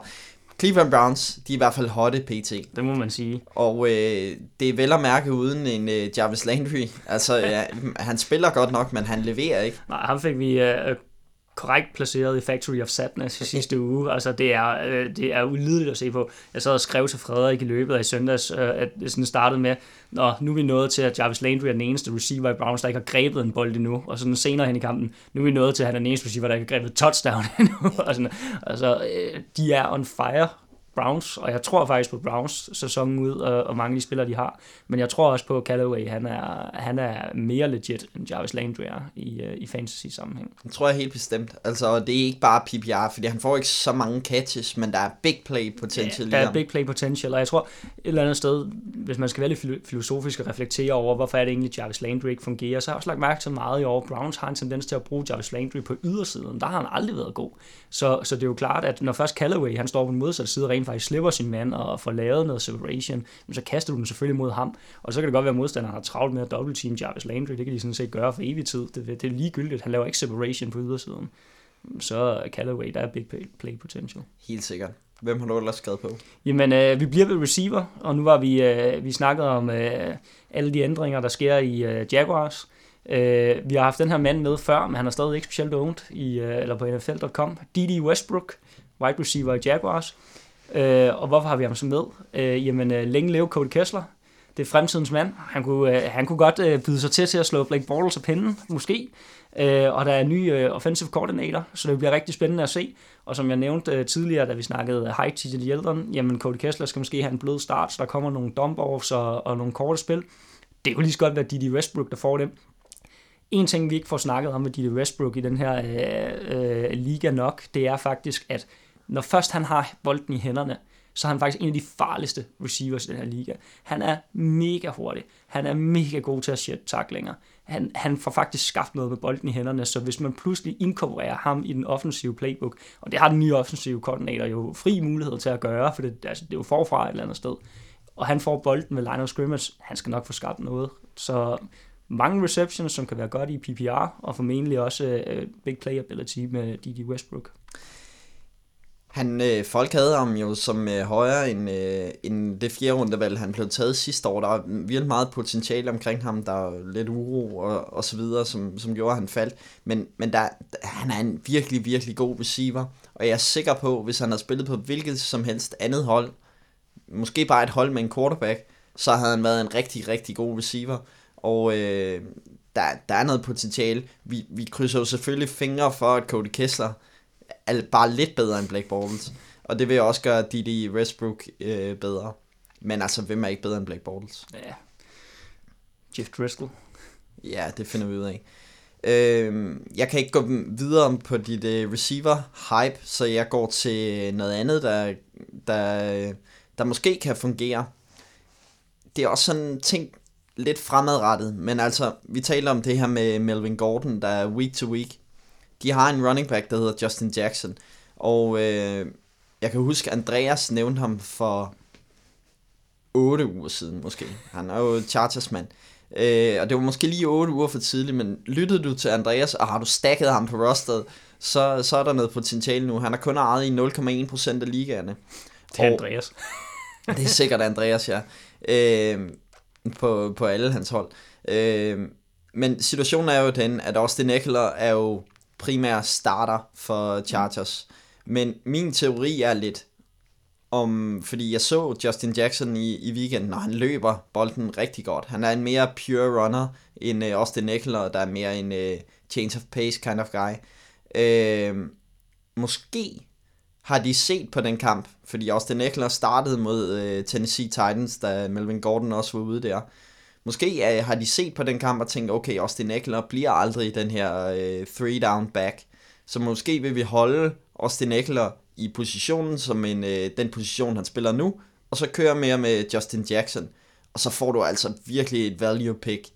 Cleveland Browns, de er i hvert fald hotte pt. Det må man sige. Og øh, det er vel at mærke uden en øh, Jarvis Landry. Altså, ja, han spiller godt nok, men han leverer ikke. Nej, ham fik vi øh, korrekt placeret i Factory of Sadness i sidste uge. Altså, det er, øh, det er ulideligt at se på. Jeg sad og skrev til Frederik i løbet af i søndags, øh, at det sådan startede med, Nå, nu er vi nået til, at Jarvis Landry er den eneste receiver i Browns, der ikke har grebet en bold endnu. Og sådan senere hen i kampen, nu er vi nået til, at han er den eneste receiver, der ikke har grebet touchdown endnu. og sådan, altså, øh, de er on fire Browns, og jeg tror faktisk på Browns sæsonen ud, og, og mange af de spillere, de har. Men jeg tror også på Callaway, han er, han er mere legit, end Jarvis Landry er i, uh, i fantasy-sammenhæng. Det tror jeg helt bestemt. Altså, det er ikke bare PPR, fordi han får ikke så mange catches, men der er big play potential ja, der er big play potential, og jeg tror et eller andet sted, hvis man skal være lidt filosofisk og reflektere over, hvorfor er det egentlig, Jarvis Landry ikke fungerer, så har jeg også lagt mærke til meget i år, Browns har en tendens til at bruge Jarvis Landry på ydersiden. Der har han aldrig været god. Så, så det er jo klart, at når først Callaway, han står på den modsatte side, rent faktisk slipper sin mand og får lavet noget separation, så kaster du den selvfølgelig mod ham. Og så kan det godt være, at modstanderen har travlt med at double team Jarvis Landry. Det kan de sådan set gøre for evig tid. Det, det er ligegyldigt. Han laver ikke separation på ydersiden. Så Callaway, der er big play potential. Helt sikkert. Hvem har du ellers skrevet på? Jamen, øh, vi bliver ved receiver, og nu var vi, øh, vi snakket om øh, alle de ændringer, der sker i øh, Jaguars. Øh, vi har haft den her mand med før, men han er stadig ikke specielt owned i, øh, eller på NFL.com. D.D. Westbrook, wide receiver i Jaguars. Øh, og hvorfor har vi ham så med? Øh, jamen, øh, længe leve Cody Kessler. Det er fremtidens mand. Han kunne, øh, han kunne godt øh, byde sig til til at slå Blake Bortles af pinden, måske. Øh, og der er en ny øh, offensive coordinator, så det bliver rigtig spændende at se. Og som jeg nævnte øh, tidligere, da vi snakkede high til Yeldon, jamen Cody Kessler skal måske have en blød start, så der kommer nogle dump-offs og, og nogle korte spil. Det kunne lige så godt være Didi Westbrook, der får dem. En ting, vi ikke får snakket om med Didi Westbrook i den her øh, øh, liga nok, det er faktisk, at når først han har bolden i hænderne, så er han faktisk en af de farligste receivers i den her liga. Han er mega hurtig. Han er mega god til at shit taklinger. Han, han får faktisk skabt noget med bolden i hænderne, så hvis man pludselig inkorporerer ham i den offensive playbook, og det har den nye offensive koordinator jo fri mulighed til at gøre, for det, altså, det er jo forfra et eller andet sted, og han får bolden ved line of scrimmage, han skal nok få skabt noget. Så mange receptions, som kan være godt i PPR, og formentlig også uh, big playability med D.D. Westbrook. Han, øh, folk havde ham jo som øh, højere end, øh, end det fjerde rundevalg, han blev taget sidste år. Der var virkelig meget potentiale omkring ham. Der var lidt uro og, og så videre, som, som gjorde, at han faldt. Men, men der, han er en virkelig, virkelig god receiver. Og jeg er sikker på, hvis han havde spillet på hvilket som helst andet hold, måske bare et hold med en quarterback, så havde han været en rigtig, rigtig god receiver. Og øh, der, der er noget potentiale. Vi, vi krydser jo selvfølgelig fingre for, at Cody Kessler er bare lidt bedre end Blake Bortles. Og det vil også gøre Didi Westbrook øh, bedre. Men altså, hvem er ikke bedre end Blake Bortles? Ja. Jeff Driscoll. Ja, det finder vi ud af. Øh, jeg kan ikke gå videre på dit uh, receiver-hype, så jeg går til noget andet, der, der, der måske kan fungere. Det er også sådan en ting lidt fremadrettet, men altså, vi taler om det her med Melvin Gordon, der er week to week de har en running back, der hedder Justin Jackson. Og øh, jeg kan huske, Andreas nævnte ham for 8 uger siden måske. Han er jo Chargers mand. Øh, og det var måske lige 8 uger for tidligt, men lyttede du til Andreas, og har du stacket ham på rosteret, så, så er der noget potentiale nu. Han har kun ejet i 0,1% af ligaerne. Det er Andreas. det er sikkert Andreas, ja. Øh, på, på alle hans hold. Øh, men situationen er jo den, at Austin Eckler er jo primær starter for Chargers. Mm. Men min teori er lidt, om, fordi jeg så Justin Jackson i, i weekenden, og han løber bolden rigtig godt. Han er en mere pure runner end uh, Austin Eckler, der er mere en uh, change of pace kind of guy. Uh, måske har de set på den kamp, fordi Austin Eckler startede mod uh, Tennessee Titans, da Melvin Gordon også var ude der. Måske uh, har de set på den kamp og tænkt, okay, Austin Eckler bliver aldrig den her uh, three down back, så måske vil vi holde Austin Eckler i positionen som en, øh, den position, han spiller nu, og så køre mere med Justin Jackson. Og så får du altså virkelig et value pick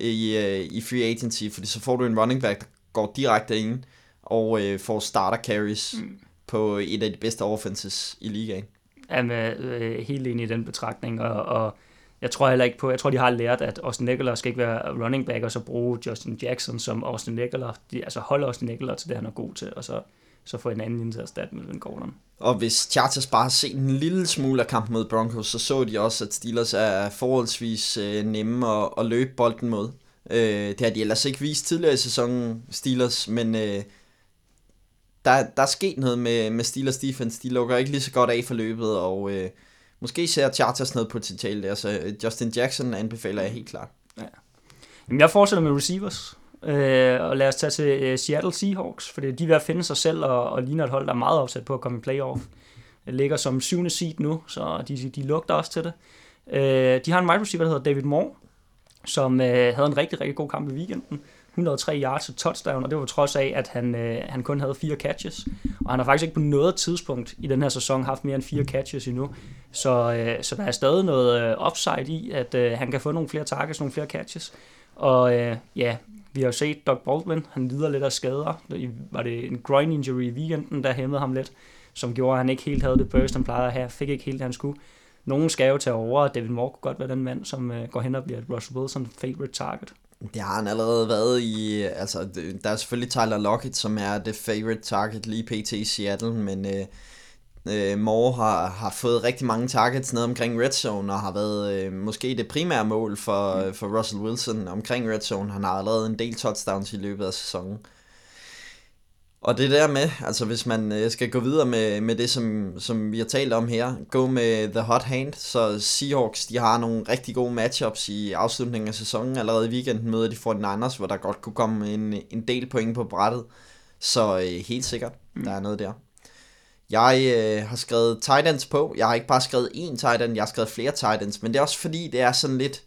i, øh, i free agency, fordi så får du en running back, der går direkte ind og øh, får starter carries mm. på et af de bedste offenses i ligaen. Jamen, øh, helt enig i den betragtning, og, og jeg tror heller ikke på, jeg tror, de har lært, at Austin Eckler skal ikke være running back, og så bruge Justin Jackson som Austin Eckler. De, altså holde Austin Eckler til det, han er god til, og så så få en anden ind til at erstatte Melvin Gordon. Og hvis Chargers bare har set en lille smule af kampen mod Broncos, så så de også, at Steelers er forholdsvis øh, nemme at, at løbe bolden mod. Øh, det har de ellers ikke vist tidligere i sæsonen, Steelers, men øh, der, der er sket noget med, med Steelers defense. De lukker ikke lige så godt af for løbet, og øh, måske ser Chargers noget potentiale der, så øh, Justin Jackson anbefaler jeg helt klart. Ja. Jamen, jeg fortsætter med receivers. Øh, og lad os tage til øh, Seattle Seahawks, for de er ved at finde sig selv og, og ligner et hold, der er meget opsat på at komme i playoff. Det ligger som syvende seed nu, så de, de lugter også til det. Øh, de har en wide receiver, der hedder David Moore, som øh, havde en rigtig, rigtig god kamp i weekenden. 103 yards og touchdown, og det var trods af, at han, øh, han kun havde fire catches. Og han har faktisk ikke på noget tidspunkt i den her sæson haft mere end fire catches endnu. Så, øh, så der er stadig noget øh, upside i, at øh, han kan få nogle flere targets, nogle flere catches. Og øh, ja, vi har jo set Doug Baldwin, han lider lidt af skader. Var det en groin injury i weekenden, der hæmmede ham lidt, som gjorde, at han ikke helt havde det burst, han plejede at have, fik ikke helt, det han skulle. Nogen skal jo tage over, og David Moore kunne godt være den mand, som øh, går hen og bliver et Russell Wilson favorite target. Det har han allerede været i, altså der er selvfølgelig Tyler Lockett, som er det favorite target lige pt. i Seattle, men uh, Øh, Moore har, har fået rigtig mange targets ned omkring red zone, og har været øh, måske det primære mål for, mm. for Russell Wilson omkring red zone. Han har allerede en del touchdowns i løbet af sæsonen. Og det der med, altså hvis man øh, skal gå videre med, med det, som, som vi har talt om her, gå med the hot hand, så Seahawks, de har nogle rigtig gode matchups i afslutningen af sæsonen. Allerede i weekenden møder de 49ers, hvor der godt kunne komme en, en del point på brættet. Så øh, helt sikkert, mm. der er noget der. Jeg øh, har skrevet Titans på. Jeg har ikke bare skrevet én Titan, jeg har skrevet flere Titans, men det er også fordi, det er sådan lidt...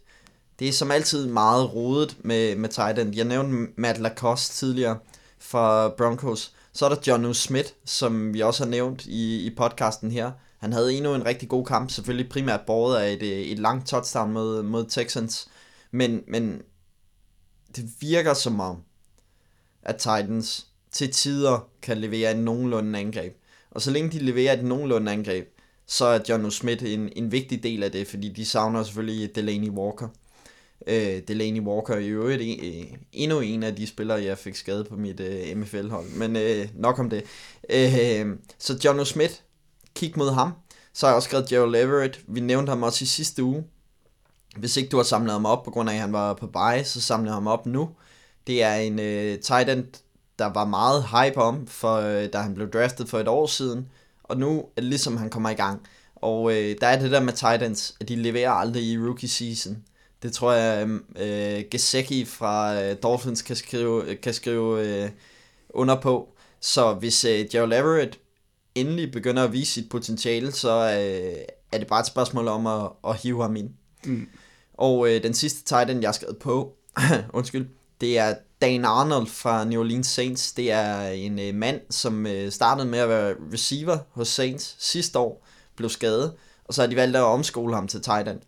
Det er som altid meget rodet med, med Titan. Jeg nævnte Matt Lacoste tidligere fra Broncos. Så er der John Smith, som vi også har nævnt i, i podcasten her. Han havde endnu en rigtig god kamp, selvfølgelig primært båret af et, et langt touchdown mod, mod Texans. Men, men det virker som om, at Titans til tider kan levere en nogenlunde angreb. Og så længe de leverer et nogenlunde angreb, så er John Smith en, en vigtig del af det, fordi de savner selvfølgelig Delaney Walker. Øh, Delaney Walker er i øvrigt en, øh, endnu en af de spillere, jeg fik skadet på mit øh, MFL-hold. Men øh, nok om det. Øh, så John Smith, kig mod ham. Så har jeg også skrevet Gerald Everett. Vi nævnte ham også i sidste uge. Hvis ikke du har samlet ham op, på grund af at han var på bye, så samler ham op nu. Det er en øh, tight end, der var meget hype om, for, øh, da han blev draftet for et år siden. Og nu er det ligesom, han kommer i gang. Og øh, der er det der med Titans, at de leverer aldrig i rookie season. Det tror jeg, øh, Gesecki fra øh, Dolphins kan skrive, kan skrive øh, under på. Så hvis øh, Gerald Everett endelig begynder at vise sit potentiale, så øh, er det bare et spørgsmål om at, at hive ham ind. Mm. Og øh, den sidste Titan, jeg har skrevet på, undskyld, det er Dan Arnold fra New Orleans Saints, det er en øh, mand, som øh, startede med at være receiver hos Saints sidste år, blev skadet, og så har de valgt at omskole ham til tight end.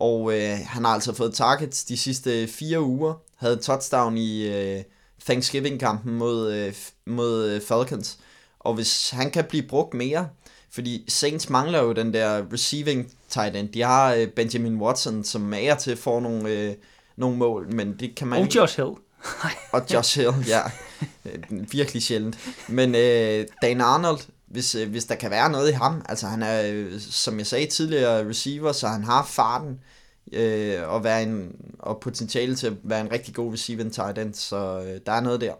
Og øh, han har altså fået targets de sidste fire uger, havde touchdown i øh, Thanksgiving-kampen mod, øh, mod øh, Falcons. Og hvis han kan blive brugt mere, fordi Saints mangler jo den der receiving tight end. De har øh, Benjamin Watson, som er til får nogle, øh, nogle mål, men det kan man Og ikke. Josh Hill. Og Josh Hill, ja. Øh, Virkelig sjældent. Men øh, Dan Arnold, hvis, øh, hvis der kan være noget i ham, altså han er, øh, som jeg sagde tidligere, receiver, så han har farten, øh, og, være en, og potentiale til at være en rigtig god receiver tight end, så øh, der er noget der.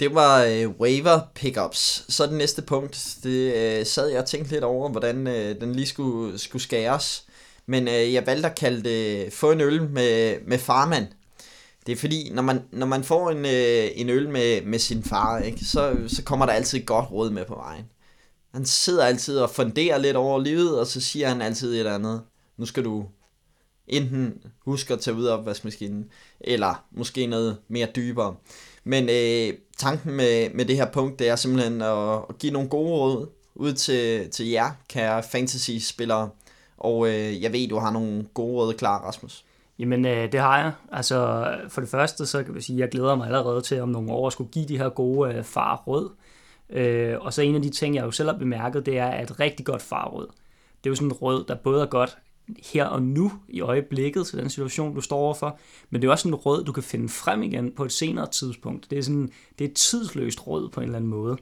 Det var øh, waiver pickups. Så det næste punkt, det øh, sad jeg og tænkte lidt over, hvordan øh, den lige skulle, skulle skæres. Men øh, jeg valgte at kalde det få en øl med, med farmand. Det er fordi, når man, når man får en, øh, en øl med, med sin far, ikke, så, så kommer der altid et godt råd med på vejen. Han sidder altid og funderer lidt over livet, og så siger han altid et eller andet. Nu skal du enten huske at tage ud af opvaskemaskinen, eller måske noget mere dybere. Men øh, tanken med, med det her punkt, det er simpelthen at, at give nogle gode råd ud til, til jer, kære fantasy-spillere. Og øh, jeg ved, du har nogle gode råd klar, Rasmus. Jamen, øh, det har jeg. Altså, for det første, så kan jeg sige, at jeg glæder mig allerede til om nogle år at skulle give de her gode øh, farråd. Øh, og så en af de ting, jeg jo selv har bemærket, det er, at et rigtig godt farråd, det er jo sådan et råd, der både er godt her og nu i øjeblikket til den situation, du står overfor, men det er også sådan et råd, du kan finde frem igen på et senere tidspunkt. Det er, sådan, det er et tidsløst råd på en eller anden måde.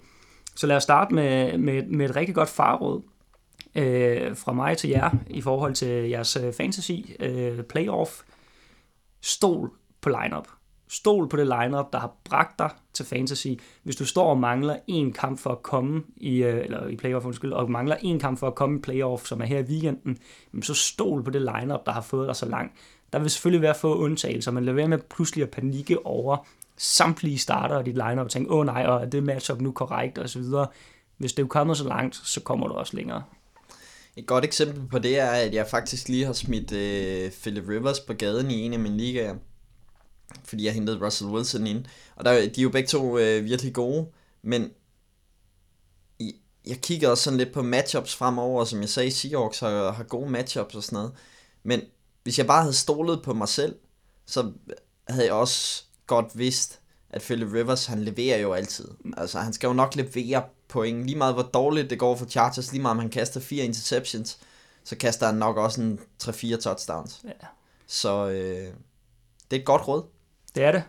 Så lad os starte med, med, med et rigtig godt farråd øh, fra mig til jer i forhold til jeres øh, fantasy øh, playoff. Stol på lineup. Stol på det lineup, der har bragt dig til fantasy. Hvis du står og mangler en kamp for at komme i, øh, eller i playoff, undskyld, og mangler en kamp for at komme i playoff, som er her i weekenden, jamen så stol på det lineup, der har fået dig så langt. Der vil selvfølgelig være få undtagelser, men lad være med pludselig at panikke over samtlige starter og dit lineup og tænke, åh oh, nej, og er det matchup nu korrekt, og så videre. Hvis det er kommet så langt, så kommer du også længere. Et godt eksempel på det er, at jeg faktisk lige har smidt øh, Philip Rivers på gaden i en af mine ligaer. Fordi jeg hentede Russell Wilson ind. Og der, de er jo begge to øh, virkelig gode. Men jeg kigger også sådan lidt på matchups fremover. Som jeg sagde, Seahawks har, har gode matchups og sådan noget. Men hvis jeg bare havde stolet på mig selv, så havde jeg også godt vidst, at Philip Rivers, han leverer jo altid. Altså, han skal jo nok levere point. Lige meget hvor dårligt det går for Chargers, lige meget om han kaster fire interceptions, så kaster han nok også en 3-4 touchdowns. Ja. Så øh, det er et godt råd. Det er det.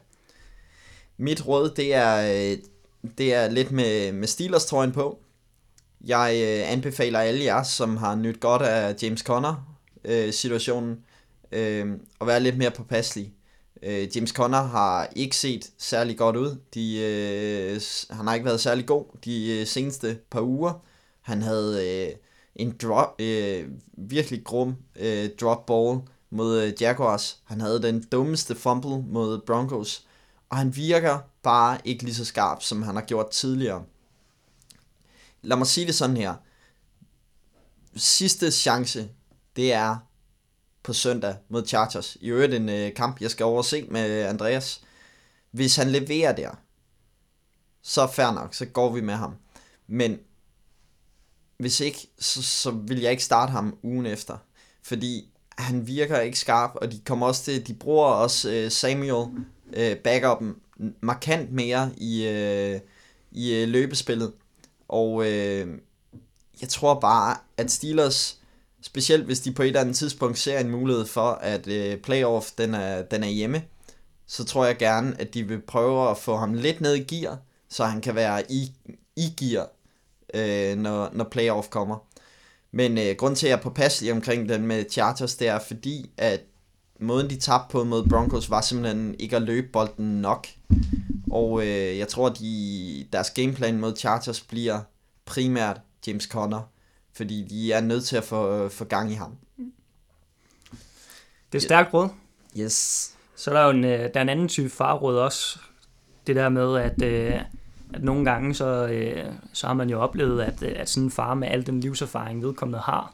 Mit råd, det er, øh, det er lidt med, med Steelers trøjen på. Jeg øh, anbefaler alle jer, som har nyt godt af James Conner øh, situationen, øh, at være lidt mere påpasselig. Øh, James Conner har ikke set særlig godt ud. De, øh, han har ikke været særlig god de øh, seneste par uger. Han havde øh, en drop, øh, virkelig grum øh, drop ball mod øh, Jaguars. Han havde den dummeste fumble mod Broncos. Og han virker bare ikke lige så skarp, som han har gjort tidligere. Lad mig sige det sådan her. Sidste chance, det er på søndag mod Chargers. I øvrigt en øh, kamp, jeg skal overse med øh, Andreas. Hvis han leverer der, så fair nok, så går vi med ham. Men hvis ikke, så, så vil jeg ikke starte ham ugen efter. Fordi han virker ikke skarp, og de kommer også til, de bruger også øh, Samuel øh, backupen markant mere i, øh, i øh, løbespillet. Og øh, jeg tror bare, at Steelers, specielt hvis de på et eller andet tidspunkt ser en mulighed for, at øh, playoff den er, den er hjemme, så tror jeg gerne, at de vil prøve at få ham lidt ned i gear, så han kan være i, i gear, øh, når, når playoff kommer. Men øh, grund til, at jeg er påpasselig omkring den med Chargers, det er fordi, at måden de tabte på mod Broncos, var simpelthen ikke at løbe bolden nok. Og øh, jeg tror, de deres gameplan mod Chargers bliver primært James Conner, fordi de er nødt til at få, få gang i ham. Det er stærkt råd. Yes. Så er der jo en, øh, der er en anden type farråd også. Det der med, at, øh, at nogle gange, så, øh, så har man jo oplevet, at, at sådan en far med al den livserfaring, vedkommende har,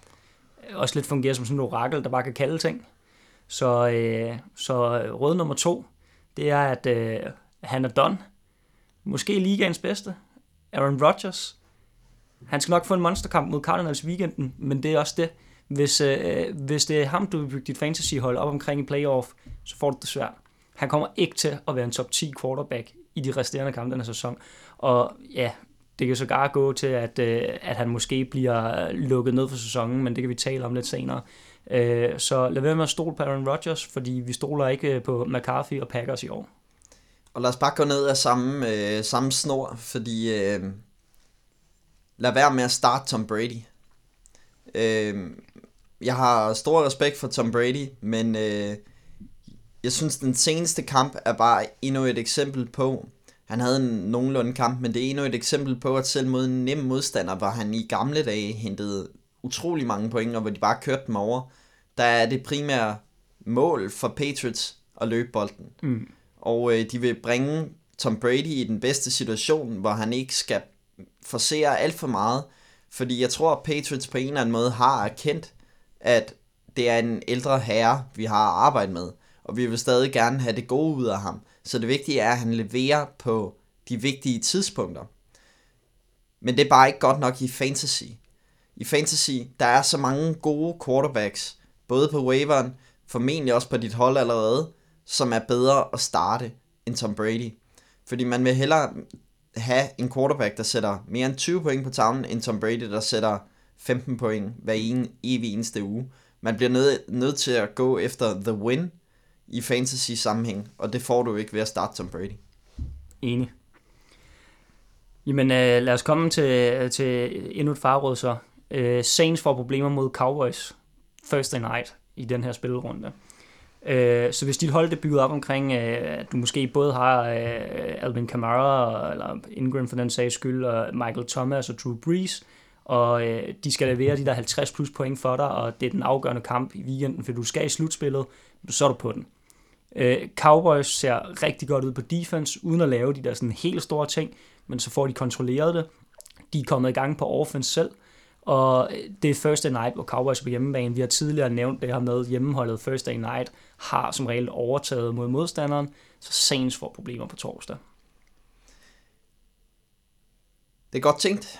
også lidt fungerer som sådan en orakel, der bare kan kalde ting. Så, øh, så råd nummer to, det er, at øh, han er done. Måske ligaens bedste. Aaron Rodgers. Han skal nok få en monsterkamp mod Cardinals i weekenden, men det er også det. Hvis, øh, hvis det er ham, du vil bygge dit fantasyhold op omkring i playoff, så får du det svært. Han kommer ikke til at være en top 10 quarterback i de resterende kampe denne sæson. Og ja, det kan sågar gå til, at, øh, at han måske bliver lukket ned for sæsonen, men det kan vi tale om lidt senere. Øh, så lad være med at stole på Aaron Rodgers, fordi vi stoler ikke øh, på McCarthy og Packers i år. Og lad os bare gå ned af samme, øh, samme snor, fordi øh, lad være med at starte Tom Brady. Øh, jeg har stor respekt for Tom Brady, men øh, jeg synes, den seneste kamp er bare endnu et eksempel på, han havde en nogenlunde kamp, men det er endnu et eksempel på, at selv mod en nem modstander, hvor han i gamle dage hentede utrolig mange point, og hvor de bare kørte dem over, der er det primære mål for Patriots at løbe bolden. Mm. Og øh, de vil bringe Tom Brady i den bedste situation, hvor han ikke skal forsere alt for meget, fordi jeg tror, at Patriots på en eller anden måde har erkendt, at det er en ældre herre, vi har arbejdet med, og vi vil stadig gerne have det gode ud af ham. Så det vigtige er, at han leverer på de vigtige tidspunkter. Men det er bare ikke godt nok i fantasy. I fantasy, der er så mange gode quarterbacks, både på waveren, formentlig også på dit hold allerede, som er bedre at starte end Tom Brady. Fordi man vil hellere have en quarterback, der sætter mere end 20 point på tavlen, end Tom Brady, der sætter 15 point hver en, evig eneste uge. Man bliver nødt, nød til at gå efter the win i fantasy sammenhæng, og det får du ikke ved at starte Tom Brady. Enig. Jamen øh, lad os komme til, øh, til endnu et farråd så. Øh, Saints får problemer mod Cowboys Thursday night i den her spillerunde. Øh, så hvis dit hold er bygget op omkring, øh, at du måske både har øh, Alvin Kamara, eller Ingram for den sags skyld, og Michael Thomas og Drew Brees, og øh, de skal levere de der 50 plus point for dig, og det er den afgørende kamp i weekenden, for du skal i slutspillet, så er du på den. Øh, Cowboys ser rigtig godt ud på defense, uden at lave de der sådan helt store ting, men så får de kontrolleret det. De er kommet i gang på offense selv, og øh, det er Thursday Night, hvor Cowboys er på hjemmebane. Vi har tidligere nævnt det her med hjemmeholdet Thursday Night har som regel overtaget mod modstanderen, så Saints får problemer på torsdag. Det er godt tænkt.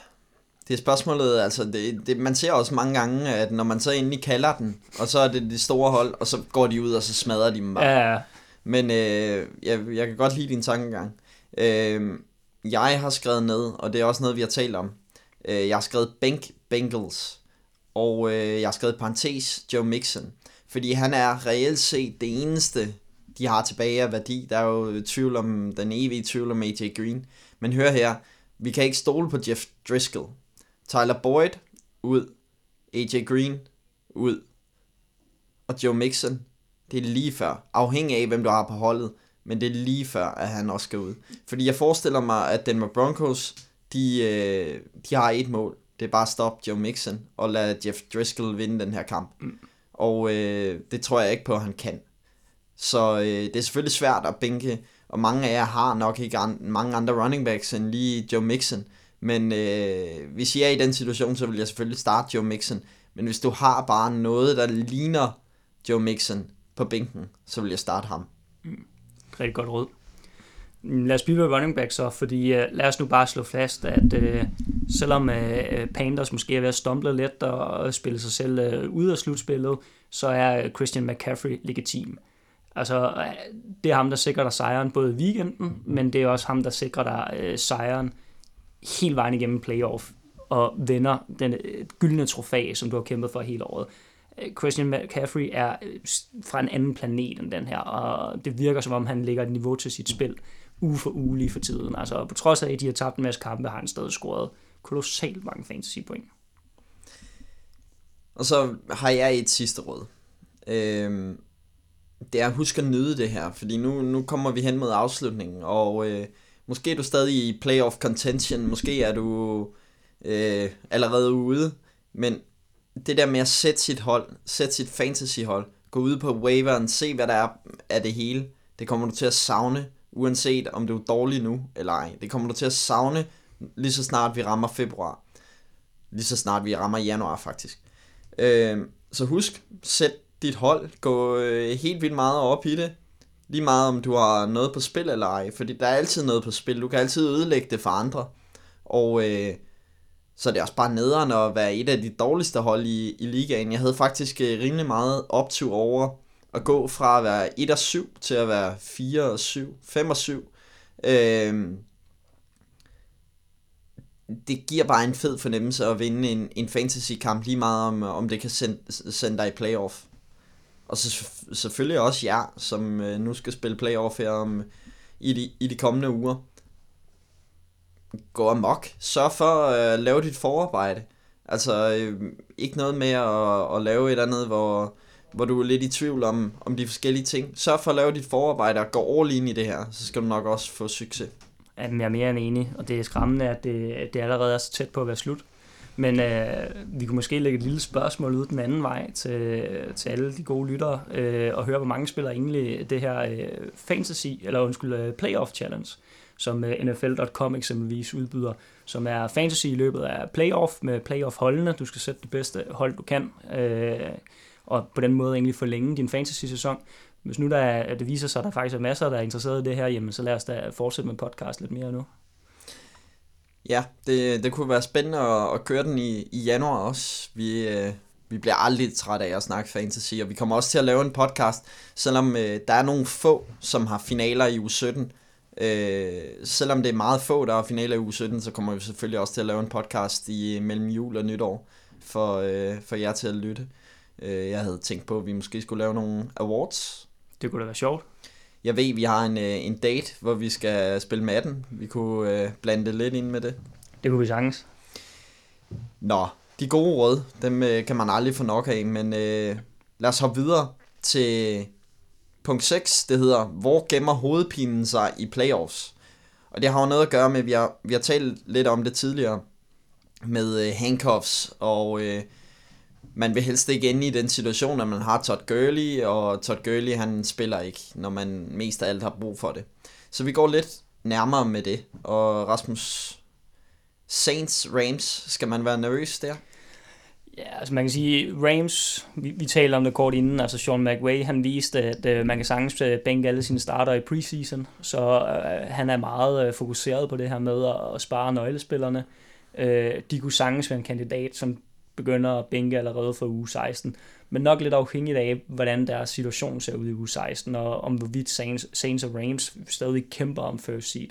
Det er spørgsmålet, altså det, det, man ser også mange gange, at når man så endelig kalder den, og så er det de store hold, og så går de ud, og så smadrer de dem bare. Ja, Men øh, jeg, jeg kan godt lide din tankegang. Øh, jeg har skrevet ned, og det er også noget, vi har talt om. Øh, jeg har skrevet Bank Bengals, og øh, jeg har skrevet parentes Joe Mixon. Fordi han er reelt set det eneste, de har tilbage af værdi. Der er jo tvivl om, den evige tvivl om AJ Green. Men hør her, vi kan ikke stole på Jeff Driscoll. Tyler Boyd, ud. AJ Green, ud. Og Joe Mixon, det er lige før. Afhængig af, hvem du har på holdet. Men det er lige før, at han også skal ud. Fordi jeg forestiller mig, at Denver Broncos, de, øh, de har et mål. Det er bare at stoppe Joe Mixon og lade Jeff Driscoll vinde den her kamp. Mm. Og øh, det tror jeg ikke på, at han kan. Så øh, det er selvfølgelig svært at bænke, og mange af jer har nok ikke an- mange andre running backs end lige Joe Mixon. Men øh, hvis I er i den situation, så vil jeg selvfølgelig starte Joe Mixon. Men hvis du har bare noget, der ligner Joe Mixon på bænken, så vil jeg starte ham. Mm. rigtig godt råd. Lad os blive ved running back så, fordi uh, lad os nu bare slå fast, at uh, selvom uh, Panthers måske er ved at stumble lidt og, og spille sig selv uh, ud af slutspillet, så er Christian McCaffrey legitim. Altså, uh, det er ham, der sikrer dig sejren både i weekenden, men det er også ham, der sikrer dig uh, sejren hele vejen igennem playoff og vinder den uh, gyldne trofæ, som du har kæmpet for hele året. Christian McCaffrey er fra en anden planet end den her, og det virker som om, han ligger et niveau til sit spil uge for uge lige for tiden. Altså på trods af, at de har tabt en masse kampe, har han stadig scoret kolossalt mange fantasy point. Og så har jeg et sidste råd. Øhm, det er at huske at nyde det her, fordi nu, nu kommer vi hen mod afslutningen, og øh, måske er du stadig i playoff contention, måske er du øh, allerede ude, men det der med at sætte sit hold, sætte sit fantasy hold, gå ud på waveren, se hvad der er af det hele, det kommer du til at savne, uanset om du er dårlig nu eller ej. Det kommer du til at savne, lige så snart vi rammer februar. Lige så snart vi rammer januar faktisk. Øh, så husk, sæt dit hold, gå øh, helt vildt meget op i det. Lige meget om du har noget på spil eller ej, fordi der er altid noget på spil. Du kan altid ødelægge det for andre. Og øh, så er det også bare nederen at være et af de dårligste hold i, i ligaen. Jeg havde faktisk øh, rimelig meget optur over at gå fra at være 1 og 7 til at være 4 og 7, 5 og 7. Øhm, det giver bare en fed fornemmelse at vinde en, en fantasy-kamp, lige meget om, om det kan sende, sende dig i playoff. Og så selvfølgelig også jer, som øh, nu skal spille playoff her om, i, de, i de kommende uger. Gå amok. Sørg for øh, at øh, lave dit forarbejde. Altså, øh, ikke noget med at, at lave et andet, hvor, hvor du er lidt i tvivl om, om de forskellige ting. Sørg for at lave dit forarbejde og gå all in i det her, så skal du nok også få succes. Jamen, jeg er mere end enig, og det er skræmmende, at det, det allerede er så tæt på at være slut. Men øh, vi kunne måske lægge et lille spørgsmål ud den anden vej til, til alle de gode lyttere, øh, og høre, hvor mange spiller egentlig det her øh, fantasy, eller undskyld, øh, playoff challenge, som øh, NFL.com eksempelvis udbyder, som er fantasy i løbet af playoff med playoff-holdene. Du skal sætte det bedste hold, du kan, øh, og på den måde egentlig forlænge din fantasy-sæson. Hvis nu der er, det viser sig, at der faktisk er masser, der er interesseret i det her, jamen så lad os da fortsætte med podcast lidt mere nu. Ja, det, det kunne være spændende at, at køre den i, i januar også. Vi, øh, vi bliver aldrig trætte af at snakke fantasy, og vi kommer også til at lave en podcast, selvom øh, der er nogle få, som har finaler i uge 17. Øh, selvom det er meget få, der har finaler i uge 17, så kommer vi selvfølgelig også til at lave en podcast i mellem jul og nytår, for, øh, for jer til at lytte. Øh, jeg havde tænkt på, at vi måske skulle lave nogle awards. Det kunne da være sjovt. Jeg ved, vi har en, øh, en date, hvor vi skal spille med den. Vi kunne øh, blande det lidt ind med det. Det kunne vi sagtens. Nå, de gode råd, dem øh, kan man aldrig få nok af, men øh, lad os hoppe videre til punkt 6. Det hedder, hvor gemmer hovedpinen sig i playoffs? Og det har jo noget at gøre med, vi har, vi har talt lidt om det tidligere, med øh, handcuffs og... Øh, man vil helst ikke ende i den situation, at man har Todd Gurley, og Todd Gurley han spiller ikke, når man mest af alt har brug for det. Så vi går lidt nærmere med det, og Rasmus, Saints, Rams, skal man være nervøs der? Ja, altså man kan sige, Rams, vi, vi taler om det kort inden, altså Sean McVay, han viste, at øh, man kan sagtens øh, bænke alle sine starter i preseason, så øh, han er meget øh, fokuseret på det her med at, at spare nøglespillerne. Øh, de kunne sagtens være en kandidat, som begynder at bænke allerede fra uge 16. Men nok lidt afhængigt af, hvordan deres situation ser ud i uge 16, og om hvorvidt Saints, Saints og Rams stadig kæmper om first seed.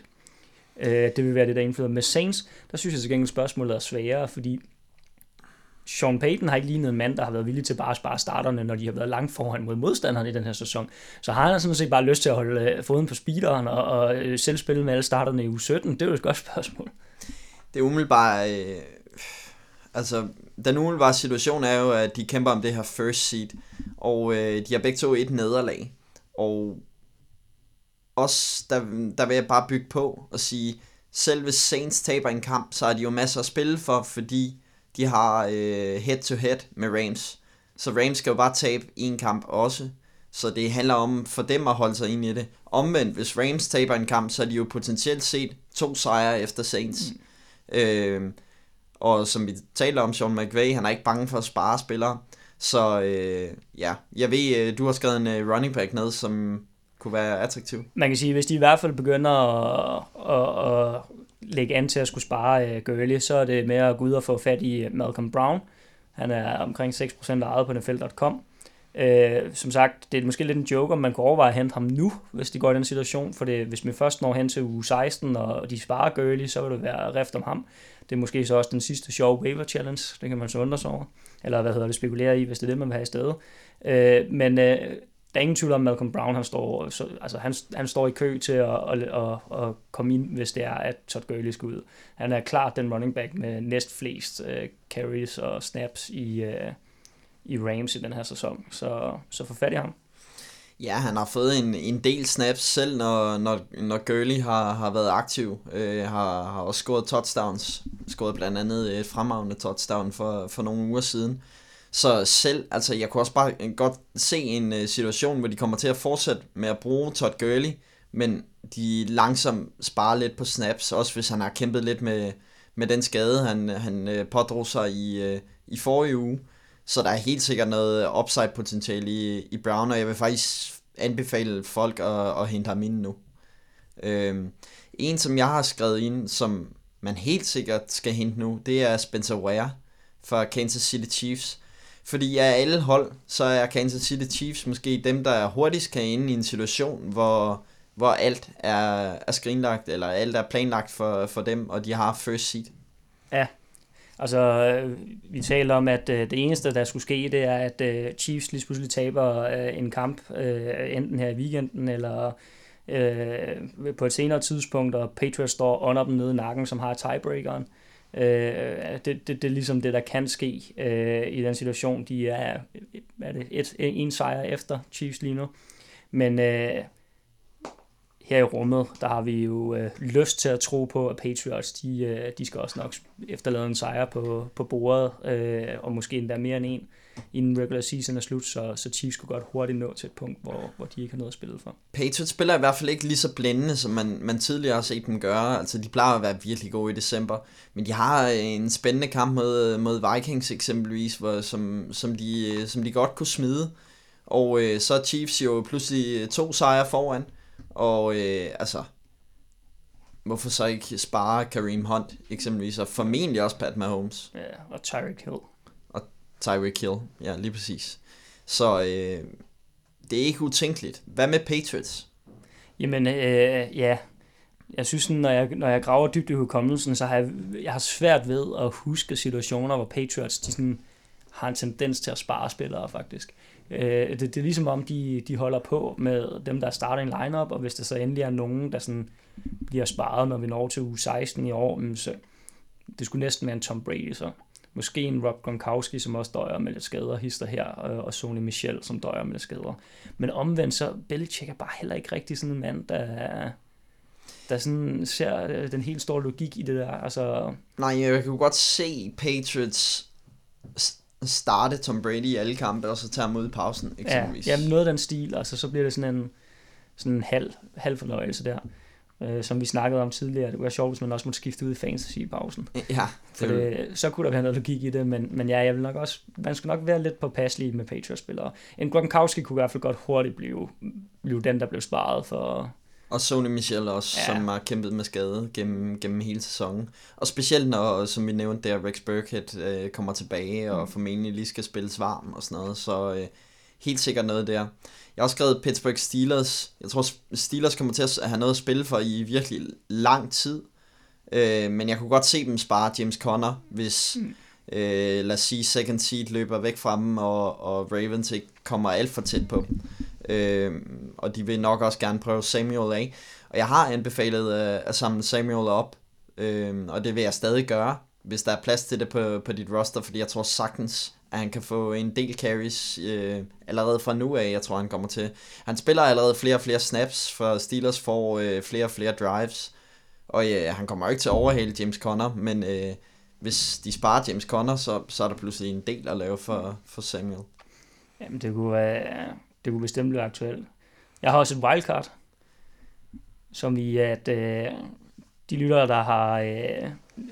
Øh, det vil være det, der indflyder. Med Saints, der synes jeg til gengæld spørgsmålet er sværere, fordi Sean Payton har ikke lignet en mand, der har været villig til bare at spare starterne, når de har været langt foran mod modstanderne i den her sæson. Så har han sådan set bare lyst til at holde øh, foden på speederen og, og øh, selv spille med alle starterne i uge 17. Det er jo et godt spørgsmål. Det er umiddelbart... Øh, altså, den umiddelbare situation er jo, at de kæmper om det her first seed, og øh, de har begge to et nederlag. Og også, der, der vil jeg bare bygge på og sige, selv hvis Saints taber en kamp, så har de jo masser at spille for, fordi de har øh, head-to-head med Rams. Så Rams skal jo bare tabe en kamp også. Så det handler om for dem at holde sig ind i det. Omvendt, hvis Rams taber en kamp, så er de jo potentielt set to sejre efter Saints. Mm. Øh, og som vi taler om, Sean McVay, han er ikke bange for at spare spillere. Så øh, ja, jeg ved, øh, du har skrevet en øh, running back ned, som kunne være attraktiv. Man kan sige, hvis de i hvert fald begynder at, at, at lægge an til at skulle spare uh, Gurley, så er det med at gå ud og få fat i Malcolm Brown. Han er omkring 6% ejet på NFL.com. Uh, som sagt, det er måske lidt en joke, om man kunne overveje at hente ham nu, hvis de går i den situation, for det, hvis vi først når hen til uge 16, og de sparer Gurley, så vil det være rift om ham. Det er måske så også den sidste sjove waiver challenge, det kan man så undre sig over, eller hvad hedder det, spekulere i, hvis det er det, man vil have i stedet. Øh, men øh, der er ingen tvivl om, Malcolm Brown han står, så, altså han, han står i kø til at, at, at, at komme ind, hvis det er, at Todd Gurley skal ud. Han er klart den running back med næst flest øh, carries og snaps i, øh, i Rams i den her sæson. Så, så få fat i ham. Ja, han har fået en, en del snaps selv, når, når, når Gurley har, har været aktiv. Øh, har, har også scoret touchdowns. Scoret blandt andet et fremragende touchdown for, for nogle uger siden. Så selv, altså jeg kunne også bare øh, godt se en uh, situation, hvor de kommer til at fortsætte med at bruge Todd Gurley, men de langsomt sparer lidt på snaps, også hvis han har kæmpet lidt med, med den skade, han, han uh, pådrog sig i, uh, i forrige uge. Så der er helt sikkert noget upside potentiale i, i Brown, og jeg vil faktisk anbefale folk at, at hente ham ind nu. Øhm, en, som jeg har skrevet ind, som man helt sikkert skal hente nu, det er Spencer Ware fra Kansas City Chiefs. Fordi af alle hold, så er Kansas City Chiefs måske dem, der hurtigst kan ind i en situation, hvor, hvor alt er, er skrinlagt, eller alt er planlagt for, for dem, og de har first seat. Ja, altså øh, vi taler om, at øh, det eneste, der skulle ske, det er, at øh, Chiefs lige pludselig taber øh, en kamp, øh, enten her i weekenden, eller øh, på et senere tidspunkt, og Patriots står under dem nede i nakken, som har tiebreakeren. Øh, det, det, det er ligesom det, der kan ske øh, i den situation. De er, er det et, en sejr efter Chiefs lige nu. Men øh, her i rummet, der har vi jo øh, lyst til at tro på, at Patriots, de, øh, de skal også nok efterlade en sejr på, på bordet, øh, og måske endda mere end en, inden regular season er slut, så, så Chiefs skulle godt hurtigt nå til et punkt, hvor, hvor de ikke har noget at spille for. Patriots spiller i hvert fald ikke lige så blændende, som man, man tidligere har set dem gøre. Altså, de plejer at være virkelig gode i december. Men de har øh, en spændende kamp mod, øh, mod Vikings eksempelvis, hvor, som, som, de, øh, som de godt kunne smide. Og øh, så er Chiefs jo pludselig to sejre foran. Og øh, altså, hvorfor så ikke spare Kareem Hunt eksempelvis, og formentlig også Pat Mahomes. Ja, og Tyreek Hill. Og Tyreek Hill, ja, lige præcis. Så øh, det er ikke utænkeligt. Hvad med Patriots? Jamen, øh, ja, jeg synes, når jeg, når jeg graver dybt i hukommelsen, så har jeg, jeg har svært ved at huske situationer, hvor Patriots de sådan, har en tendens til at spare spillere, faktisk. Øh, det, det er ligesom om, de, de holder på med dem, der starter en lineup, og hvis der så endelig er nogen, der sådan bliver sparet, når vi når til uge 16 i år, så det skulle næsten være en Tom Brady så. Måske en Rob Gronkowski, som også døjer med lidt skader, hister her, øh, og Sony Michel, som døjer med lidt skader. Men omvendt så, Belichick er bare heller ikke rigtig sådan en mand, der, der sådan ser øh, den helt store logik i det der. Altså... Nej, jeg kunne godt se Patriots starte Tom Brady i alle kampe, og så tage ham ud i pausen, eksempelvis. Ja, ja noget af den stil, altså så bliver det sådan en, sådan en halv, halv fornøjelse der. Øh, som vi snakkede om tidligere, det var sjovt, hvis man også måtte skifte ud i fantasy i pausen. Ja. Det For det, så kunne der være noget logik i det, men, men ja, jeg vil nok også, man skal nok være lidt påpasselig med Patriots-spillere. En Gronkowski kunne i hvert fald godt hurtigt blive, blive den, der blev sparet for, og Sony Michel også, ja. som har kæmpet med skade gennem, gennem hele sæsonen. Og specielt når, som vi nævnte der, Rex Burkhead øh, kommer tilbage og mm. formentlig lige skal spilles varm og sådan noget. Så øh, helt sikkert noget der. Jeg har også skrevet Pittsburgh Steelers. Jeg tror, Steelers kommer til at have noget at spille for i virkelig lang tid. Øh, men jeg kunne godt se dem spare James Conner, hvis, mm. øh, lad os sige, second seed løber væk fra dem, og, og Ravens ikke kommer alt for tæt på øh, og de vil nok også gerne prøve Samuel af. Og jeg har anbefalet øh, at samle Samuel op, øh, og det vil jeg stadig gøre, hvis der er plads til det på, på dit roster, fordi jeg tror sagtens, at han kan få en del carries øh, allerede fra nu af, jeg tror han kommer til. Han spiller allerede flere og flere snaps, for Steelers får øh, flere og flere drives, og øh, han kommer jo ikke til at overhale James Conner, men øh, hvis de sparer James Conner, så, så er der pludselig en del at lave for, for Samuel. Jamen det kunne være, det kunne bestemt være aktuelt. Jeg har også et wildcard, som i at øh, de lyttere, der har øh,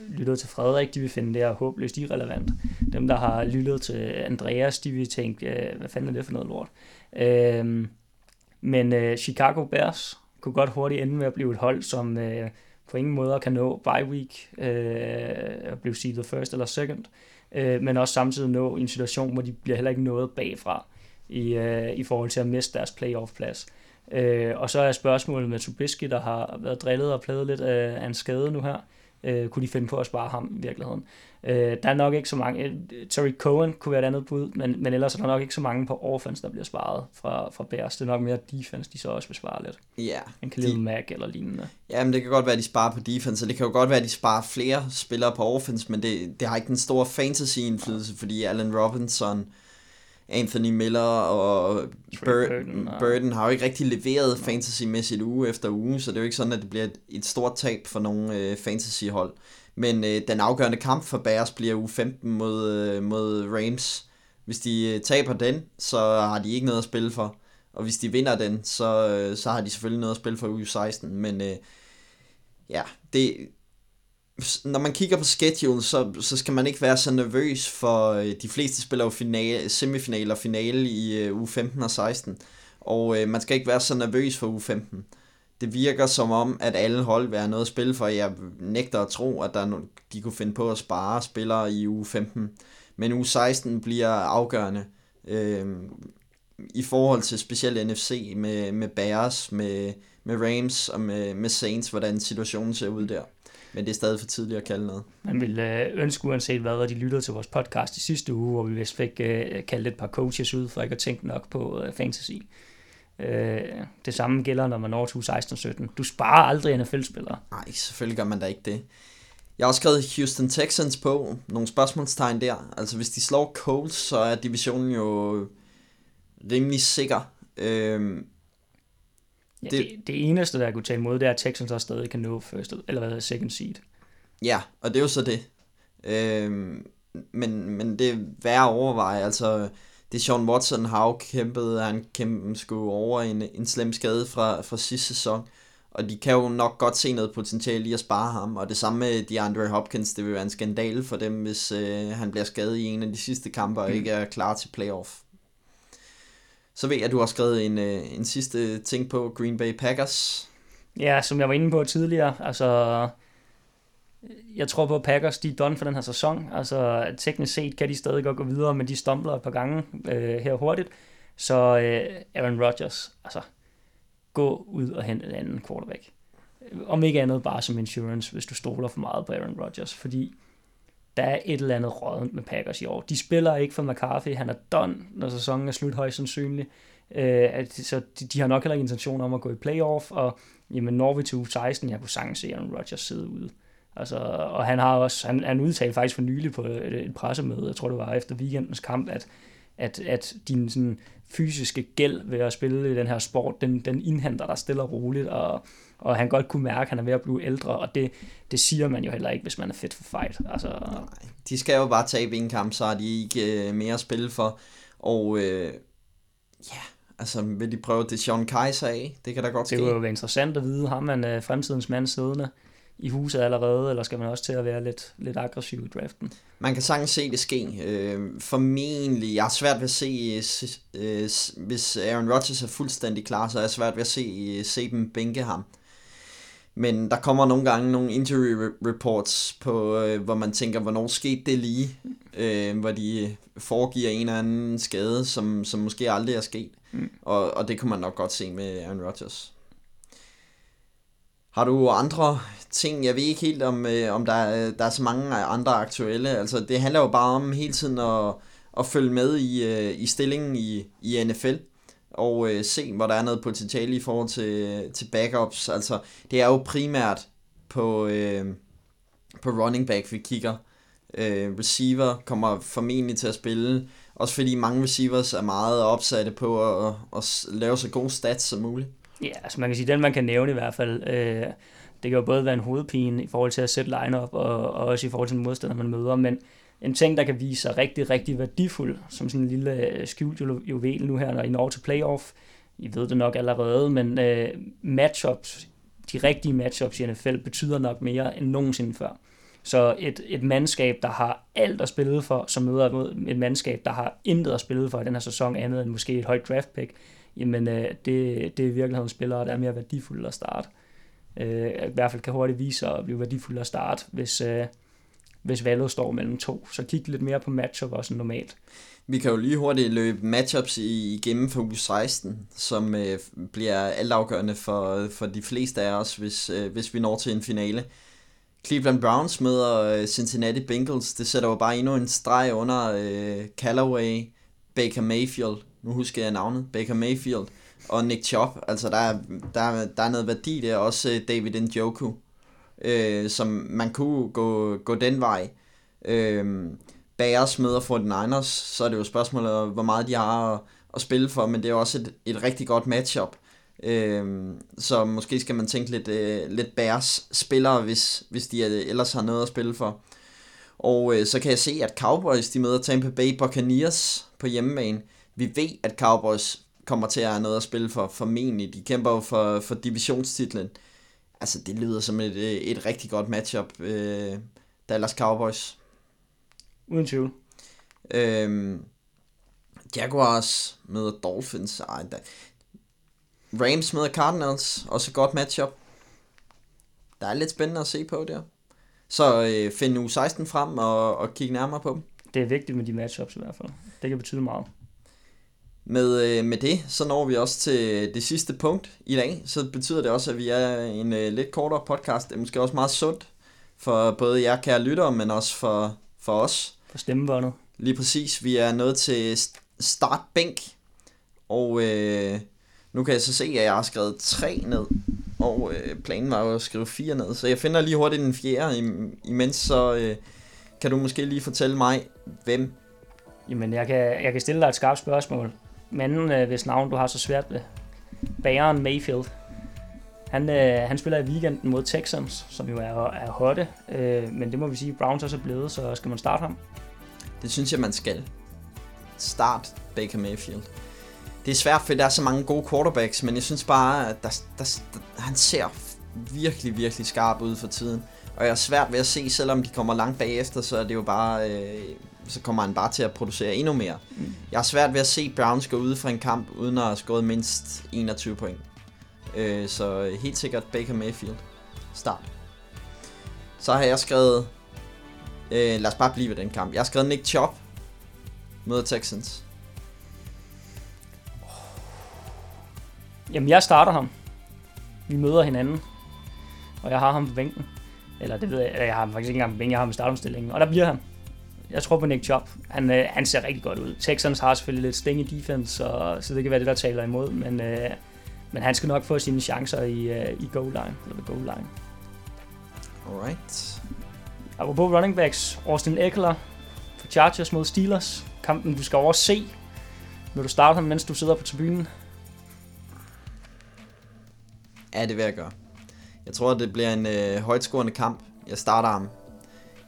lyttet til Frederik, de vil finde det her håbløst irrelevant. Dem, der har lyttet til Andreas, de vil tænke, øh, hvad fanden er det for noget lort? Øh, men øh, Chicago Bears kunne godt hurtigt ende med at blive et hold, som øh, på ingen måde kan nå bye week, øh, og blive seedet first eller second, øh, men også samtidig nå en situation, hvor de bliver heller ikke nået bagfra i, øh, i forhold til at miste deres playoff-plads. Øh, og så er spørgsmålet med Trubisky, der har været drillet og pladet lidt af, af en skade nu her. Øh, kunne de finde på at spare ham i virkeligheden? Øh, der er nok ikke så mange. Øh, Terry Cohen kunne være et andet bud, men, men ellers er der nok ikke så mange på offense, der bliver sparet fra, fra Bears. Det er nok mere defense, de så også vil spare lidt. Ja. En Khalil de, Mack eller lignende. Ja, men det kan godt være, at de sparer på defense, og det kan jo godt være, at de sparer flere spillere på offense, men det, det har ikke den store fantasy-indflydelse, fordi Allen Robinson Anthony Miller og Bur- Burden, og... Burden har jo ikke rigtig leveret fantasy-mæssigt uge efter uge, så det er jo ikke sådan, at det bliver et, et stort tab for nogle øh, fantasy-hold. Men øh, den afgørende kamp for Bears bliver uge 15 mod, øh, mod Rams. Hvis de øh, taber den, så har de ikke noget at spille for. Og hvis de vinder den, så, øh, så har de selvfølgelig noget at spille for uge 16. Men øh, ja, det, når man kigger på schedule, så, så skal man ikke være så nervøs for øh, de fleste spiller jo finale, semifinale og finale i uh, uge 15 og 16. Og uh, man skal ikke være så nervøs for uge 15. Det virker som om, at alle hold vil have noget at spille for. Jeg nægter at tro, at der er no- de kunne finde på at spare spillere i uge 15. Men uge 16 bliver afgørende. Uh, I forhold til specielt NFC med, med Bears, med, med Rams og med, med Saints, hvordan situationen ser ud der. Men det er stadig for tidligt at kalde noget. Man vil øh, ønske uanset hvad, at de lyttede til vores podcast i sidste uge, hvor vi vist fik øh, kaldt et par coaches ud, for ikke at tænke nok på øh, fantasy. Øh, det samme gælder, når man når til 16-17. Du sparer aldrig NFL-spillere. Nej, selvfølgelig gør man da ikke det. Jeg har også skrevet Houston Texans på. Nogle spørgsmålstegn der. Altså, hvis de slår Colts, så er divisionen jo rimelig sikker. Øhm, Ja, det, det, det, eneste, der kunne tage imod, det er, at Texans også stadig kan nå first, eller hvad hedder second seed. Ja, og det er jo så det. Øhm, men, men det er værd at overveje. Altså, det Sean Watson har jo kæmpet, han kæmpede skulle over en, en slem skade fra, fra sidste sæson. Og de kan jo nok godt se noget potentiale i at spare ham. Og det samme med DeAndre Hopkins, det vil være en skandale for dem, hvis øh, han bliver skadet i en af de sidste kampe og mm. ikke er klar til playoff. Så ved jeg, at du har skrevet en, øh, en sidste ting på Green Bay Packers. Ja, som jeg var inde på tidligere. Altså, jeg tror på, at Packers de er done for den her sæson. Altså, teknisk set kan de stadig godt gå videre, men de stumbler et par gange øh, her hurtigt. Så øh, Aaron Rodgers, altså, gå ud og hente en anden quarterback. Om ikke andet bare som insurance, hvis du stoler for meget på Aaron Rodgers, fordi der er et eller andet råd med Packers i år. De spiller ikke for McCarthy, han er done, når sæsonen er slut højst sandsynligt. Øh, så de, de har nok heller ikke intention om at gå i playoff, og jamen, når vi til 16, jeg kunne sagtens se Aaron Rodgers sidde ude. Altså, og han har også, han, han udtalte faktisk for nylig på et, et pressemøde, jeg tror det var efter weekendens kamp, at, at, at din sådan, fysiske gæld ved at spille i den her sport, den, den indhenter dig stille og roligt, og, og han godt kunne mærke, at han er ved at blive ældre, og det, det siger man jo heller ikke, hvis man er fedt for fight. Altså... Nej, de skal jo bare tabe en kamp, så har de ikke øh, mere at spille for, og øh, ja, altså vil de prøve det Sean Kaiser af? Det kan da godt ske. Det kunne jo være interessant at vide, har man øh, fremtidens mand siddende i huset allerede, eller skal man også til at være lidt, lidt aggressiv i draften? Man kan sagtens se det ske. Øh, formentlig, jeg har svært ved at se, øh, hvis Aaron Rodgers er fuldstændig klar, så er jeg svært ved at se, se dem bænke ham. Men der kommer nogle gange nogle injury reports på, øh, hvor man tænker, hvornår skete det lige, øh, hvor de foregiver en eller anden skade, som, som måske aldrig er sket. Mm. Og, og det kunne man nok godt se med Aaron Rodgers. Har du andre ting? Jeg ved ikke helt, om, øh, om der, er, der er så mange andre aktuelle. Altså, det handler jo bare om hele tiden at, at følge med i, øh, i stillingen i, i NFL og øh, se, hvor der er noget potentiale i forhold til, til backups. Altså, det er jo primært på, øh, på running back, vi kigger. Øh, receiver kommer formentlig til at spille, også fordi mange receivers er meget opsatte på at, at lave så gode stats som muligt. Ja, altså man kan sige, den man kan nævne i hvert fald, øh, det kan jo både være en hovedpine i forhold til at sætte line-up, og, og også i forhold til den modstander, man møder, men en ting, der kan vise sig rigtig, rigtig værdifuld, som sådan en lille øh, skjult juvel nu her, når I når til playoff. I ved det nok allerede, men øh, matchups, de rigtige matchups i NFL, betyder nok mere end nogensinde før. Så et, et mandskab, der har alt at spille for, som møder mod et mandskab, der har intet at spille for i den her sæson, andet end måske et højt draft pick, jamen øh, det, det er i virkeligheden spillere, der er mere værdifulde at starte. Øh, I hvert fald kan hurtigt vise sig at blive værdifulde at starte, hvis, øh, hvis valget står mellem to. Så kig lidt mere på matchup også end normalt. Vi kan jo lige hurtigt løbe matchups igennem for uge 16, som øh, bliver altafgørende for, for de fleste af os, hvis, øh, hvis vi når til en finale. Cleveland Browns møder øh, Cincinnati Bengals. Det sætter jo bare endnu en streg under øh, Callaway, Baker Mayfield, nu husker jeg navnet, Baker Mayfield og Nick Chubb. Altså der er, der, der er noget værdi der, også øh, David Njoku øh, som man kunne gå, gå den vej. Øh, Bears møder 49ers, så er det jo spørgsmålet, hvor meget de har at, at spille for, men det er også et, et rigtig godt matchup. Øh, så måske skal man tænke lidt, øh, lidt Bears spillere, hvis, hvis de øh, ellers har noget at spille for. Og øh, så kan jeg se, at Cowboys de møder Tampa Bay Buccaneers på hjemmebane. Vi ved, at Cowboys kommer til at have noget at spille for, formentlig. De kæmper jo for, for divisionstitlen. Altså, det lyder som et, øh, et rigtig godt matchup. Øh, Dallas Cowboys. Uden tvivl. Øhm, Jaguars møder Dolphins. Ej, da. Rams møder Cardinals. Også et godt matchup. Der er lidt spændende at se på der. Så øh, find u 16 frem og, og kigge nærmere på dem. Det er vigtigt med de matchups i hvert fald. Det kan betyde meget. Med, øh, med det, så når vi også til det sidste punkt i dag. Så betyder det også, at vi er en øh, lidt kortere podcast. Det er måske også meget sundt. for både jer kære lyttere, men også for, for os. På stemmebåndet. Lige præcis. Vi er nået til startbænk, og øh, nu kan jeg så se, at jeg har skrevet tre ned, og øh, planen var jo at skrive fire ned, så jeg finder lige hurtigt den fjerde, imens så øh, kan du måske lige fortælle mig, hvem? Jamen, jeg kan, jeg kan stille dig et skarpt spørgsmål. Manden, øh, hvis navn du har så svært ved, Baron Mayfield, han, øh, han spiller i weekenden mod Texans, som jo er, er hotte, øh, men det må vi sige, Browns også er blevet, så skal man starte ham? Det synes jeg, man skal. Start Baker Mayfield. Det er svært, for der er så mange gode quarterbacks, men jeg synes bare, at der, der, der, han ser virkelig, virkelig skarp ud for tiden. Og jeg er svært ved at se, selvom de kommer langt bagefter, så er det jo bare, øh, så kommer han bare til at producere endnu mere. Mm. Jeg er svært ved at se Browns gå ud fra en kamp, uden at have skåret mindst 21 point. Øh, så helt sikkert Baker Mayfield. Start. Så har jeg skrevet, øh, lad os bare blive ved den kamp. Jeg har skrevet Nick Chop mod Texans. Jamen, jeg starter ham. Vi møder hinanden. Og jeg har ham på bænken. Eller det ved jeg, jeg har ham faktisk ikke engang på bænken, jeg har ham i startomstillingen. Og der bliver han. Jeg tror på Nick Chop. Han, øh, han ser rigtig godt ud. Texans har selvfølgelig lidt sting i defense, så, så det kan være det, der taler imod. Men, øh, men han skal nok få sine chancer i, øh, i goal line. Eller goal line. Alright. Apropos running backs, Austin Eckler for Chargers mod Steelers. Kampen, du skal overse. Vil du starte ham, mens du sidder på tribunen? Ja, det vil jeg gøre. Jeg tror, det bliver en øh, højtskårende kamp. Jeg starter ham.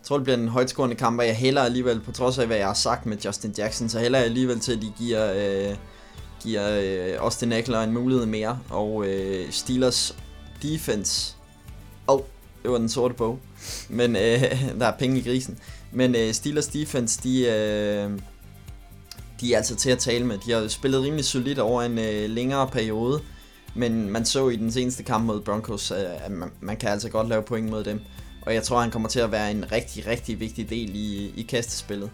Tror, det bliver en højtskårende kamp, og jeg hælder alligevel, på trods af, hvad jeg har sagt med Justin Jackson, så hælder jeg alligevel til, at de giver, øh, giver øh, Austin Eckler en mulighed mere. Og øh, Steelers defense... Åh, oh, det var den sorte bog. Men øh, der er penge i grisen. Men øh, Steelers defense, de, øh, de er altså til at tale med. De har spillet rimelig solidt over en øh, længere periode. Men man så i den seneste kamp mod Broncos, at man, man kan altså godt lave point mod dem. Og jeg tror, han kommer til at være en rigtig, rigtig vigtig del i, i kastespillet.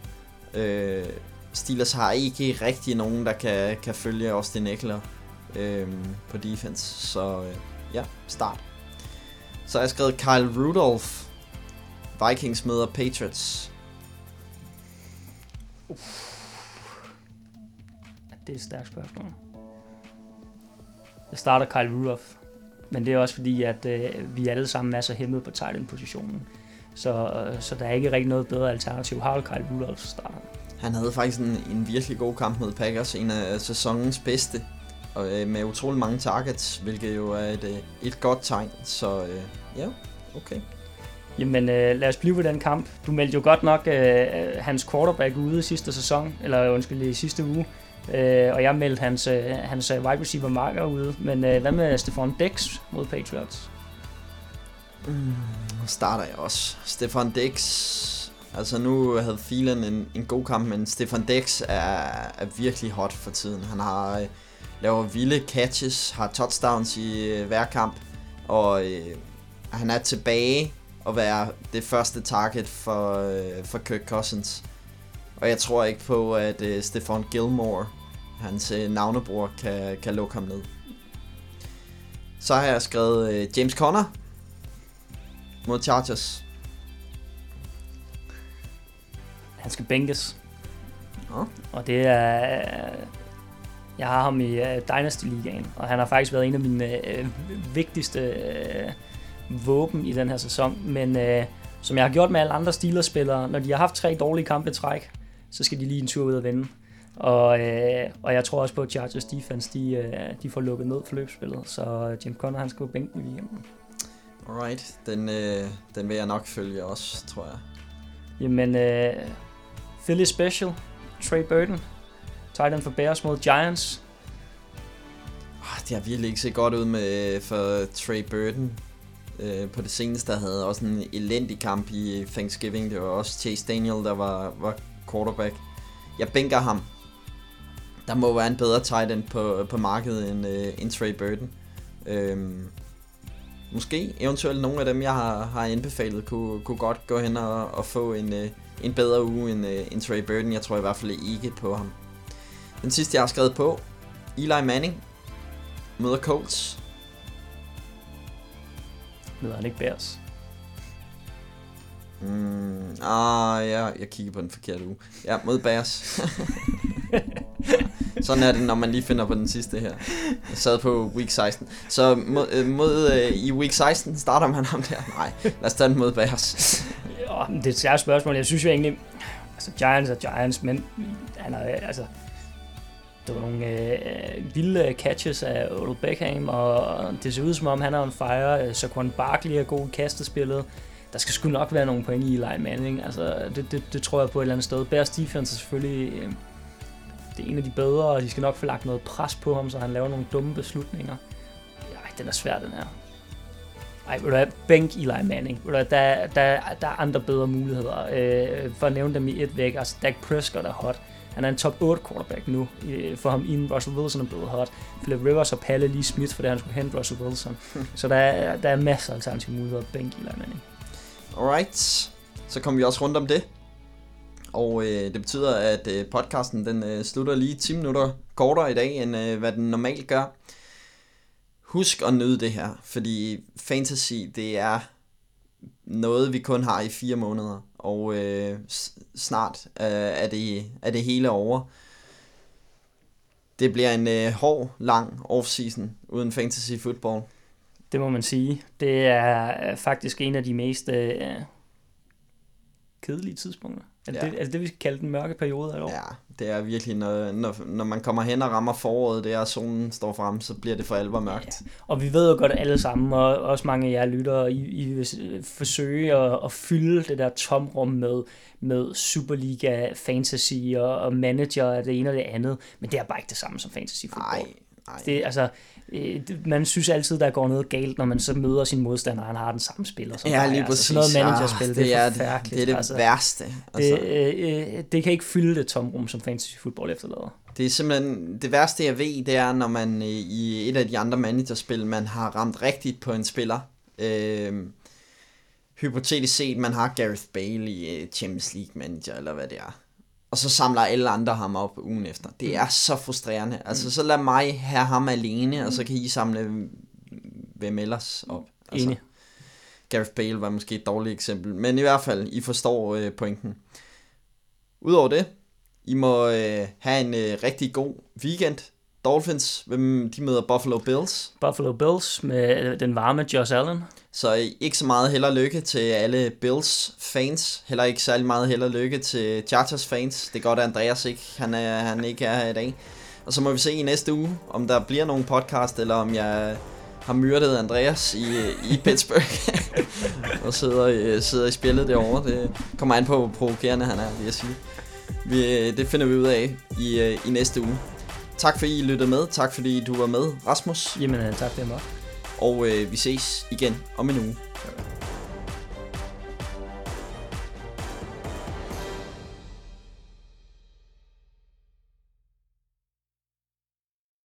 Øh, Steelers har ikke rigtig nogen, der kan, kan følge Austin Eckler øh, på defense. Så øh, ja, start. Så har jeg skrevet Kyle Rudolph. Vikings møder Patriots. Uff. Det er et stærkt spørgsmål. Jeg starter Kyle Rudolph. Men det er også fordi, at øh, vi alle sammen er så hæmmet på tight end positionen. Så, øh, så der er ikke rigtig noget bedre alternativ. Har Kyle Rudolph starter. Han havde faktisk en, en virkelig god kamp mod Packers. En af sæsonens bedste. Og øh, med utrolig mange targets, hvilket jo er et, øh, et godt tegn. Så øh, ja, okay. Jamen øh, lad os blive ved den kamp. Du meldte jo godt nok øh, hans quarterback ude sidste sæson, eller undskyld, i sidste uge. Øh, og jeg meldte hans, øh, hans øh, wide receiver marker ude. Men øh, hvad med Stefan Dex mod Patriots? Mm, starter jeg også. Stefan Dex... Altså nu havde Thielen en, en god kamp, men Stefan Dex er, er virkelig hot for tiden. Han har øh, laver vilde catches, har touchdowns i øh, hver kamp, og øh, han er tilbage og være det første target for, øh, for Kirk Cousins. Og jeg tror ikke på, at uh, Stefan Gilmore, hans uh, navnebror, kan, kan lukke ham ned. Så har jeg skrevet uh, James Conner mod Chargers. Han skal bænkes. Oh. Og det er... Jeg har ham i uh, Dynasty Ligaen, og han har faktisk været en af mine uh, vigtigste uh, våben i den her sæson. Men uh, som jeg har gjort med alle andre Steelers-spillere, når de har haft tre dårlige kampe træk, så skal de lige en tur ud og vinde. Og, øh, og jeg tror også på, at Chargers defense, de, øh, de får lukket ned for løbsspillet, så Jim Conner, han skal på bænken i weekenden. Alright, den, øh, den vil jeg nok følge også, tror jeg. Jamen, øh, Philly Special, Trey Burton, Titan for Bears mod Giants. Oh, det har virkelig ikke set godt ud med for Trey Burton. Øh, på det seneste der havde også en elendig kamp i Thanksgiving. Det var også Chase Daniel, der var, var quarterback. Jeg bænker ham. Der må være en bedre tight end på, på markedet end, øh, end Trey Burton. Øhm, måske eventuelt nogle af dem, jeg har, har anbefalet, kunne, kunne godt gå hen og, og få en, øh, en bedre uge end, øh, end Trey Burton. Jeg tror i hvert fald ikke på ham. Den sidste, jeg har skrevet på, Eli Manning møder Colts. Møder han ikke Bears? Mm, ah, ja, jeg kigger på den forkerte uge. Ja, mod Bears. Sådan er det, når man lige finder på den sidste her. Jeg sad på week 16. Så mod, øh, mod øh, i week 16 starter man ham der. Nej, lad os tage den mod Bears. Men det er et særligt spørgsmål. Jeg synes jo egentlig, altså Giants er Giants, men han er, altså, der var nogle øh, vilde catches af Odell Beckham, og det ser ud som om, han er on fire. Saquon Barkley er god i kastespillet. Der skal sgu nok være nogle point i Eli Manning. Altså, det, det, det tror jeg på et eller andet sted. Bears defense er selvfølgelig øh, det er en af de bedre, og de skal nok få lagt noget pres på ham, så han laver nogle dumme beslutninger. Ej, den er svær, den her. Ej, vil du have, bænk Eli Manning. Vil du have, der, der, der er andre bedre muligheder. Øh, for at nævne dem i et væk, altså Dak Prescott er hot. Han er en top 8 quarterback nu. Øh, for ham inden Russell Wilson er blevet hot. Philip Rivers og Palle lige for det han skulle hente Russell Wilson. Så der er, der er masser af alternative muligheder at bænke Eli Manning. Alright, så kom vi også rundt om det. Og øh, det betyder, at øh, podcasten den øh, slutter lige 10 minutter kortere i dag, end øh, hvad den normalt gør. Husk at nyde det her, fordi fantasy, det er noget, vi kun har i fire måneder. Og øh, snart øh, er, det, er det hele over. Det bliver en øh, hård, lang offseason uden fantasy football. Det må man sige. Det er faktisk en af de mest øh, kedelige tidspunkter. Er det, ja. det, er det vi skal kalde den mørke periode af år? Ja, det er virkelig, når, når, når man kommer hen og rammer foråret, det er, solen står frem, så bliver det for alvor mørkt. Ja. Og vi ved jo godt alle sammen, og også mange af jer lytter, I, I vil forsøge at, at fylde det der tomrum med, med Superliga, fantasy og, og manager og det ene og det andet, men det er bare ikke det samme som fantasy football. Nej, nej. Det, altså, øh, man synes altid, der går noget galt, når man så møder sin modstander, og han har den samme spiller. Som ja, lige altså, præcis. Sådan noget managerspil, ja, det, det er. Det er det altså, værste. Altså. Det, øh, det kan ikke fylde det tomrum, som fantasy football efterlader. Det er simpelthen, det værste jeg ved, det er, når man øh, i et af de andre managerspil, man har ramt rigtigt på en spiller. Øh, hypotetisk set, man har Gareth Bale i Champions League manager, eller hvad det er og så samler alle andre ham op ugen efter. Det er så frustrerende. Altså, så lad mig have ham alene, og så kan I samle hvem ellers op. Altså, Enig. Gareth Bale var måske et dårligt eksempel, men i hvert fald, I forstår øh, pointen. Udover det, I må øh, have en øh, rigtig god weekend. Dolphins, hvem de møder Buffalo Bills. Buffalo Bills med den varme Josh Allen. Så ikke så meget held og lykke til alle Bills fans. Heller ikke særlig meget held og lykke til Chargers fans. Det er godt, at Andreas ikke, han, er, han ikke er her i dag. Og så må vi se i næste uge, om der bliver nogen podcast, eller om jeg har myrdet Andreas i, i Pittsburgh. og sidder, sidder i spillet derovre. Det kommer an på, hvor provokerende han er, vil jeg sige. Vi, det finder vi ud af i, i næste uge. Tak fordi I lyttede med. Tak fordi du var med, Rasmus. Jamen, tak for det, Og øh, vi ses igen om en uge.